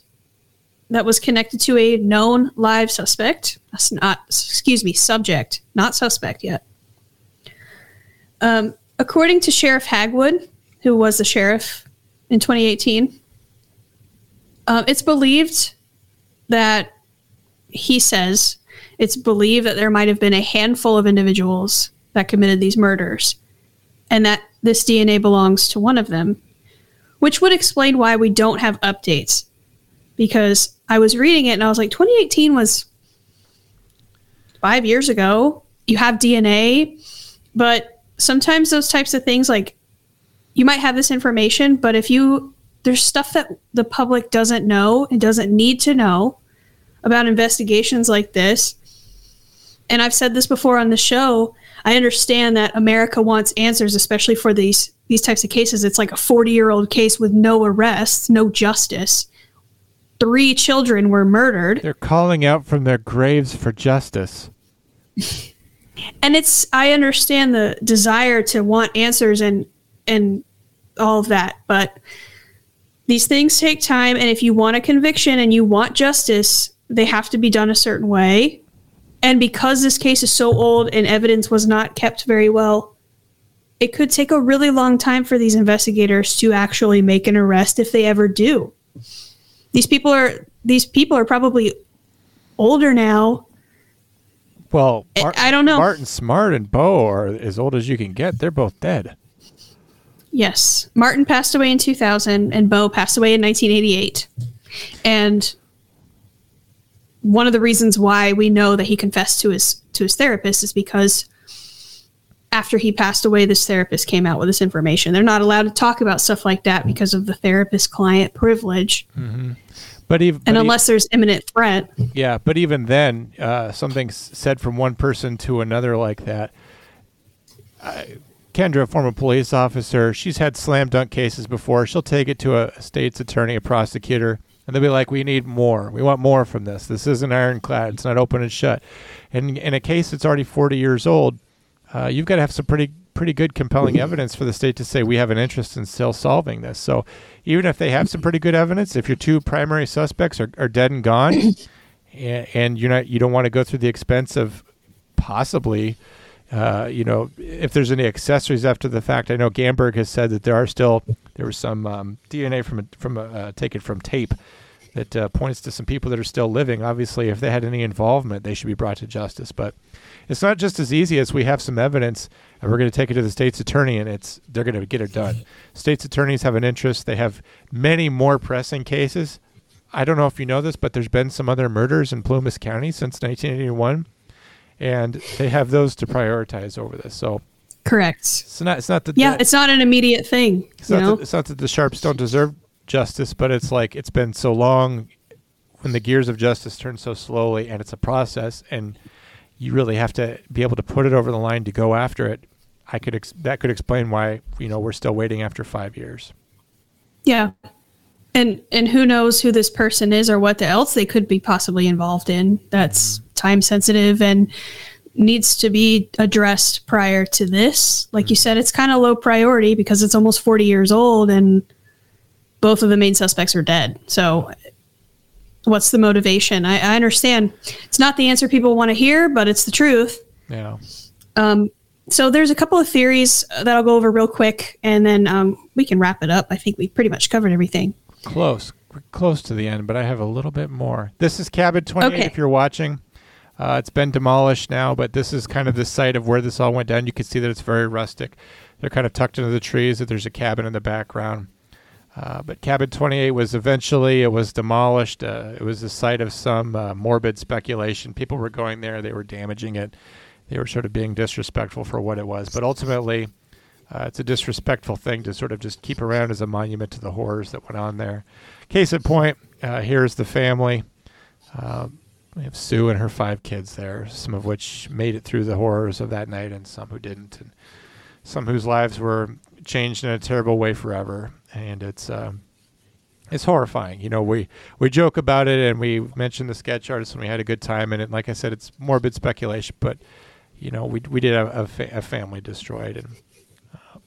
that was connected to a known live suspect. That's not excuse me subject not suspect yet. Um, according to sheriff hagwood who was the sheriff in 2018 um, it's believed that he says it's believed that there might have been a handful of individuals that committed these murders and that this DNA belongs to one of them, which would explain why we don't have updates. Because I was reading it and I was like, 2018 was five years ago. You have DNA, but sometimes those types of things, like you might have this information, but if you there's stuff that the public doesn't know and doesn't need to know about investigations like this. And I've said this before on the show. I understand that America wants answers, especially for these these types of cases. It's like a 40 year old case with no arrests, no justice. Three children were murdered. They're calling out from their graves for justice. and it's I understand the desire to want answers and and all of that, but these things take time and if you want a conviction and you want justice, they have to be done a certain way. And because this case is so old and evidence was not kept very well, it could take a really long time for these investigators to actually make an arrest if they ever do. These people are these people are probably older now. Well, I- I don't know. Martin Smartt and Bo are as old as you can get. They're both dead. Yes. Martin passed away in 2000 and Bo passed away in 1988. And one of the reasons why we know that he confessed to his to his therapist is because after he passed away this therapist came out with this information. They're not allowed to talk about stuff like that because of the therapist client privilege. But even And but e- unless there's imminent threat. Yeah, but even then, uh, something said from one person to another like that. I, Kendra, a former police officer, she's had slam dunk cases before. She'll take it to a state's attorney, a prosecutor, and they'll be like, "We need more. We want more from this. This isn't ironclad. It's not open and shut." And in a case that's already 40 years old, uh, you've got to have some pretty pretty good compelling evidence for the state to say we have an interest in still solving this. So even if they have some pretty good evidence, if your two primary suspects are, are dead and gone, and, and you're not you don't want to go through the expense of possibly uh, you know if there's any accessories after the fact i know gamberg has said that there are still there was some um, dna from a, from a, uh, taken from tape that uh, points to some people that are still living. Obviously if they had any involvement they should be brought to justice. But it's not just as easy as we have some evidence and we're going to take it to the state's attorney and it's they're going to get it done. State's attorneys have an interest. They have many more pressing cases. I don't know if you know this, but there's been some other murders in Plumas County since 1981, and they have those to prioritize over this. So Correct. it's not it's not that Yeah, the- it's not an immediate thing. it's You not, that, it's not that the sharps don't deserve justice, but it's like it's been so long when the gears of justice turn so slowly, and it's a process, and you really have to be able to put it over the line to go after it. I could ex- that could explain why you know we're still waiting after five years. Yeah. And and who knows who this person is or what else they could be possibly involved in. That's time sensitive and needs to be addressed prior to this. Like you said, it's kind of low priority because it's almost 40 years old and both of the main suspects are dead. So what's the motivation? I, I understand it's not the answer people want to hear, but it's the truth. Yeah. Um, so there's a couple of theories that I'll go over real quick, and then um, we can wrap it up. I think we pretty much covered everything. Close. We're close to the end, but I have a little bit more. This is Cabin 28 Okay. if you're watching. Uh, it's been demolished now, but this is kind of the site of where this all went down. You can see that it's very rustic. They're kind of tucked into the trees. That there's a cabin in the background. Uh, but Cabin 28 was eventually it was demolished. Uh, it was the site of some uh, morbid speculation. People were going there. They were damaging it. They were sort of being disrespectful for what it was. But ultimately, uh, it's a disrespectful thing to sort of just keep around as a monument to the horrors that went on there. Case in point, uh, here's the family. Um, we have Sue and her five kids there, some of which made it through the horrors of that night, and some who didn't, and some whose lives were changed in a terrible way forever. And it's um, it's horrifying. You know, we we joke about it, and we mentioned the sketch artist, and we had a good time. And it, like I said, it's morbid speculation, but you know, we we did have a, fa- a family destroyed, and uh,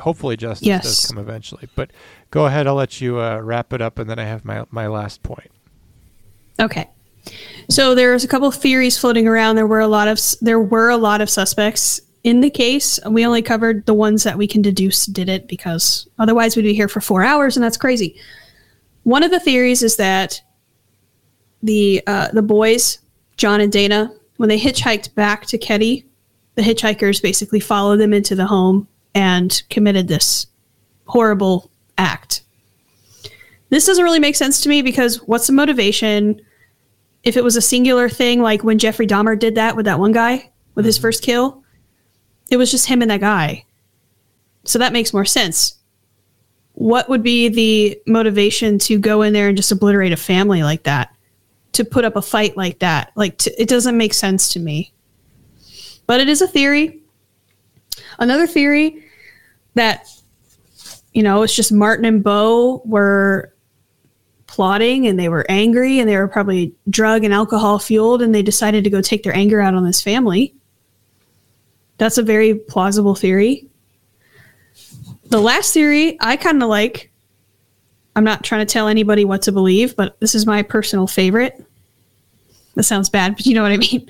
hopefully justice Yes. does come eventually. But go ahead, I'll let you uh, wrap it up, and then I have my my last point. Okay. So there's a couple of theories floating around. There were a lot of there were a lot of suspects in the case. We only covered the ones that we can deduce did it because otherwise we'd be here for four hours, and that's crazy. One of the theories is that the uh, the boys, John and Dana, when they hitchhiked back to Keddie, the hitchhikers basically followed them into the home and committed this horrible act. This doesn't really make sense to me because what's the motivation? If it was a singular thing, like when Jeffrey Dahmer did that with that one guy with his mm-hmm. first kill, it was just him and that guy. So that makes more sense. what would be the motivation to go in there and just obliterate a family like that? To put up a fight like that? Like, to, it doesn't make sense to me. But it is a theory. Another theory that, you know, it's just Martin and Bo were plotting and they were angry and they were probably drug and alcohol fueled and they decided to go take their anger out on this family. That's a very plausible theory. The last theory I kind of like. I'm not trying to tell anybody what to believe, but this is my personal favorite. That sounds bad, but you know what I mean.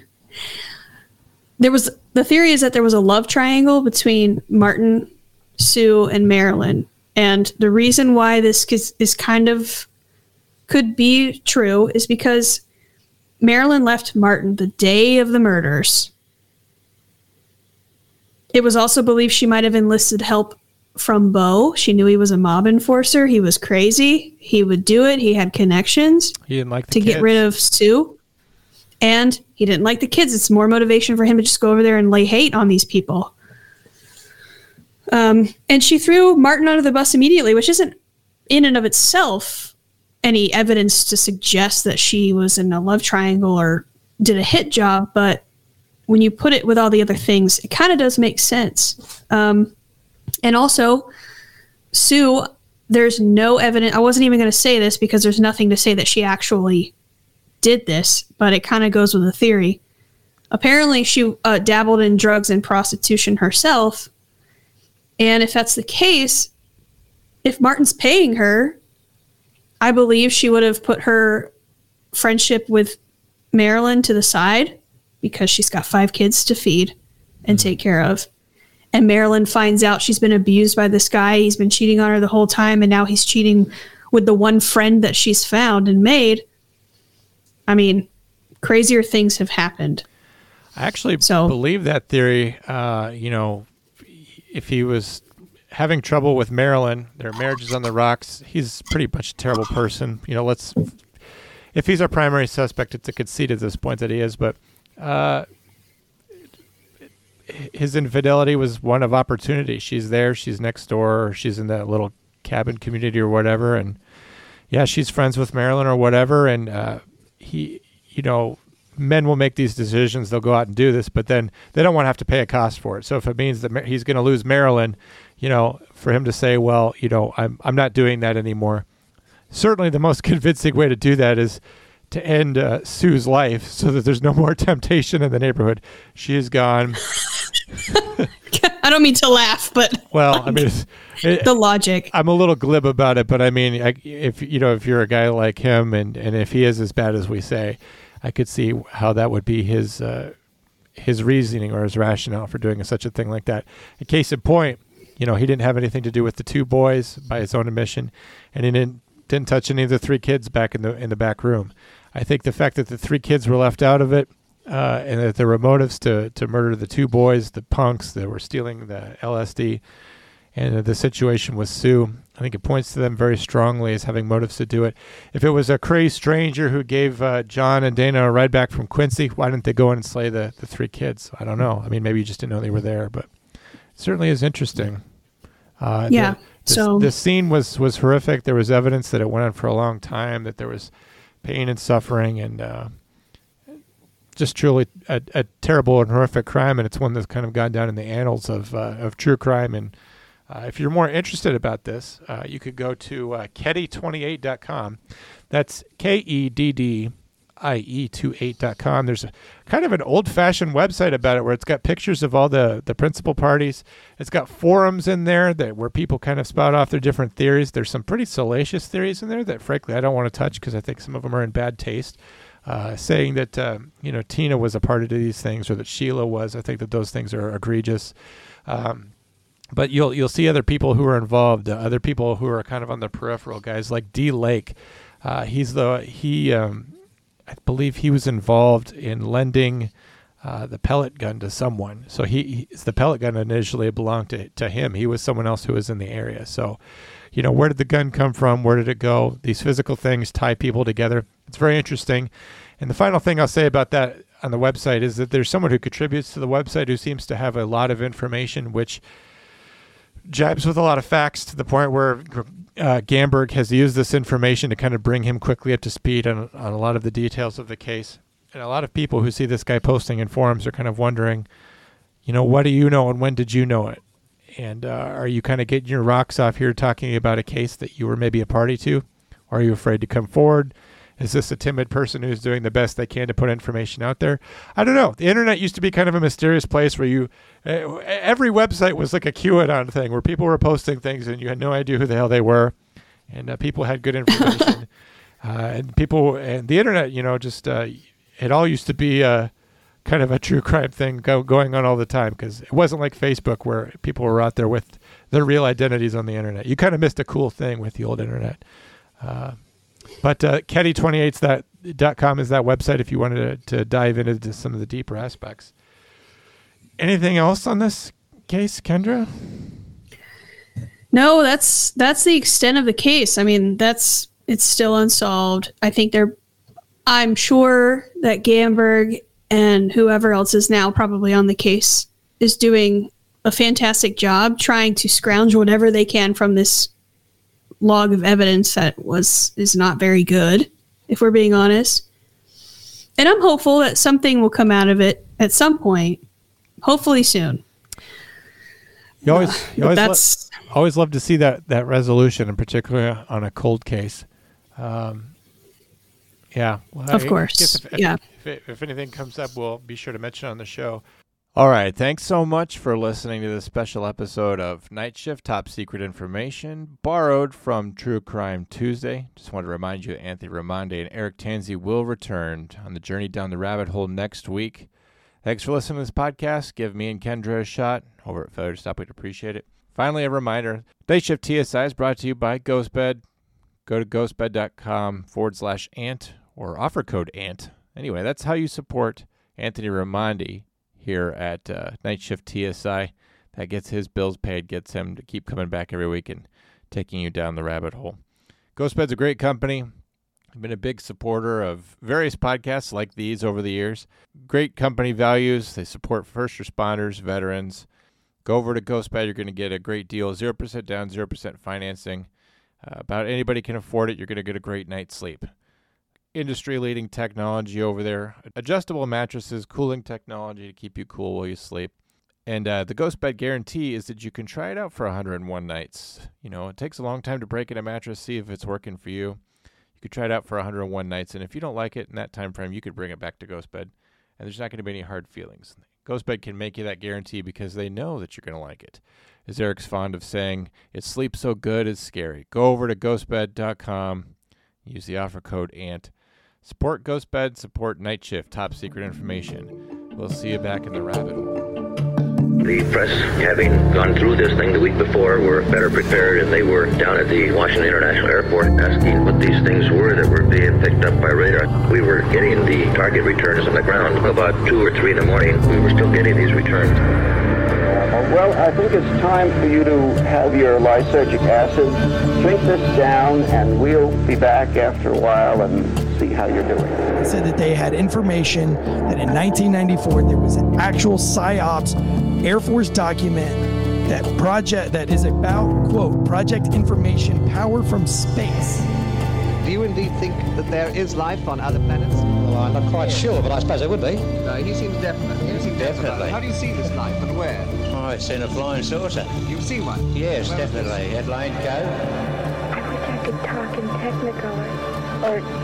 There was the theory is that there was a love triangle between Martin, Sue, and Marilyn. And the reason why this is, is kind of could be true is because Marilyn left Martin the day of the murders. It was also believed she might have enlisted help from Bo. She knew he was a mob enforcer. He was crazy. He would do it. He had connections. He didn't like to kids. get rid of Sue. And he didn't like the kids. It's more motivation for him to just go over there and lay hate on these people. Um, and she threw Martin under the bus immediately, which isn't in and of itself any evidence to suggest that she was in a love triangle or did a hit job. But when you put it with all the other things, it kind of does make sense. Um, and also, Sue, there's no evidence. I wasn't even going to say this because there's nothing to say that she actually did this, but it kind of goes with the theory. Apparently, she uh, dabbled in drugs and prostitution herself. And if that's the case, if Martin's paying her, I believe she would have put her friendship with Marilyn to the side because she's got five kids to feed and take care of. And Marilyn finds out she's been abused by this guy. He's been cheating on her the whole time, and now he's cheating with the one friend that she's found and made. I mean, crazier things have happened. I actually So- believe that theory. Uh, you know, if he was having trouble with Marilyn, their marriage is on the rocks. He's pretty much a terrible person. You know, let's. If he's our primary suspect, it's a conceit at this point that he is. But uh, his infidelity was one of opportunity. She's there. She's next door. Or she's in that little cabin community or whatever, and yeah, she's friends with Marilyn or whatever, and uh, he, you know, men will make these decisions. They'll go out and do this, but then they don't want to have to pay a cost for it. So if it means that he's going to lose Marilyn, you know, for him to say, well, you know, I'm I'm not doing that anymore. Certainly, the most convincing way to do that is to end uh, Sue's life so that there's no more temptation in the neighborhood. She is gone. I don't mean to laugh, but Well, I mean, it, the logic. I'm a little glib about it, but I mean, I, if you know, if you're a guy like him, and and if he is as bad as we say, I could see how that would be his uh, his reasoning or his rationale for doing such a thing like that. A case in point, you know, he didn't have anything to do with the two boys by his own admission, and he didn't didn't touch any of the three kids back in the in the back room. I think the fact that the three kids were left out of it, uh, and that there were motives to to murder the two boys, the punks that were stealing the LSD, and the situation with Sue. I think it points to them very strongly as having motives to do it. If it was a crazy stranger who gave uh, John and Dana a ride back from Quincy, why didn't they go in and slay the, the three kids? I don't know. I mean, maybe you just didn't know they were there, but certainly is interesting. Uh, Yeah, The, the, so- the scene was was horrific. There was evidence that it went on for a long time, that there was pain and suffering, and uh, just truly a, a terrible and horrific crime. And it's one that's kind of gone down in the annals of uh, of true crime. And uh, if you're more interested about this, uh, you could go to uh, Keddie28.com. That's K E D D I E 28.com. There's a, kind of an old fashioned website about it where it's got pictures of all the, the principal parties. It's got forums in there that where people kind of spout off their different theories. There's some pretty salacious theories in there that, frankly, I don't want to touch because I think some of them are in bad taste. Uh, saying that uh, you know Tina was a part of these things or that Sheila was, I think that those things are egregious. Um, but you'll you'll see other people who are involved, uh, other people who are kind of on the peripheral, guys like D Lake. Uh, he's the he um, I believe he was involved in lending uh, the pellet gun to someone. So he, he the pellet gun initially belonged to to him. He was someone else who was in the area. So, you know, where did the gun come from? Where did it go? These physical things tie people together. It's very interesting. And the final thing I'll say about that on the website is that there's someone who contributes to the website who seems to have a lot of information, which jibes with a lot of facts to the point where uh, Gamberg has used this information to kind of bring him quickly up to speed on, on a lot of the details of the case. And a lot of people who see this guy posting in forums are kind of wondering, you know, what do you know and when did you know it? And uh, are you kind of getting your rocks off here talking about a case that you were maybe a party to? Are you afraid to come forward? Is this a timid person who's doing the best they can to put information out there? I don't know. The internet used to be kind of a mysterious place where you, uh, every website was like a QAnon thing where people were posting things and you had no idea who the hell they were, and uh, people had good information, uh, and people and the internet, you know, just uh, it all used to be uh, kind of a true crime thing go, going on all the time because it wasn't like Facebook where people were out there with their real identities on the internet. You kind of missed a cool thing with the old internet. Uh, but uh, Keddie28's that dot com is that website if you wanted to, to dive into some of the deeper aspects. Anything else on this case, Kendra? No, that's that's the extent of the case. I mean, that's it's still unsolved. I think they're I'm sure that Gamberg and whoever else is now probably on the case is doing a fantastic job trying to scrounge whatever they can from this log of evidence that was is not very good, if we're being honest. And I'm hopeful that something will come out of it at some point, hopefully soon. You always, you always, that's lo- always love to see that that resolution, and particularly on a cold case. Um, yeah, well, Of I course, If, yeah. If, if, if anything comes up, we'll be sure to mention on the show. All right. Thanks so much for listening to this special episode of Night Shift Top Secret Information, borrowed from True Crime Tuesday. Just want to remind you Anthony Ramonde and Eric Tansey will return on the journey down the rabbit hole next week. Thanks for listening to this podcast. Give me and Kendra a shot over at Failure to Stop. We'd appreciate it. Finally, a reminder Day Shift TSI is brought to you by GhostBed. Go to ghostbed.com forward slash ant or offer code ant. Anyway, that's how you support Anthony Ramondi here at uh, Night Shift TSI. That gets his bills paid, gets him to keep coming back every week and taking you down the rabbit hole. GhostBed's a great company. I've been a big supporter of various podcasts like these over the years. Great company values. They support first responders, veterans. Go over to GhostBed. You're going to get a great deal 0% down, 0% financing. Uh, about anybody can afford it. You're going to get a great night's sleep. Industry leading technology over there. Adjustable mattresses, cooling technology to keep you cool while you sleep. And uh, the Ghost Bed guarantee is that you can try it out for 101 nights. You know, it takes a long time to break in a mattress, see if it's working for you. You could try it out for 101 nights, and if you don't like it in that time frame, you could bring it back to Ghost Bed, and there's not going to be any hard feelings. Ghost Bed can make you that guarantee because they know that you're going to like it. As Eric's fond of saying, it sleeps so good it's scary. Go over to ghostbed.com, use the offer code ANT. Support Ghost Bed, support Night Shift, top secret information. We'll see you back in the rabbit hole. The press, having gone through this thing the week before, were better prepared, and they were down at the Washington International Airport asking what these things were that were being picked up by radar. We were getting the target returns on the ground. About 2 or 3 in the morning, we were still getting these returns. Uh, well, I think it's time for you to have your lysergic acid. Drink this down, and we'll be back after a while and see how you're doing. They said that they had information that in 1994 there was an actual PSYOPs Air Force document that project that is about quote project information power from space. Do you indeed think that there is life on other planets? Well, I'm not quite sure, but I suppose there would be. No, he seems definite. He seems Definitely. How do you see this life and where? Oh, I've seen a flying saucer. You've seen one? Yes, Where definitely. headline go I wish I could talk in Technicolor. Or,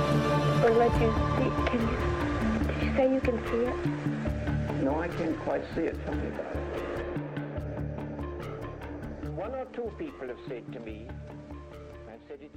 or let you see. Can you, did you say you can see it? No, I can't quite see it. Tell me about it. One or two people have said to me, I've said it.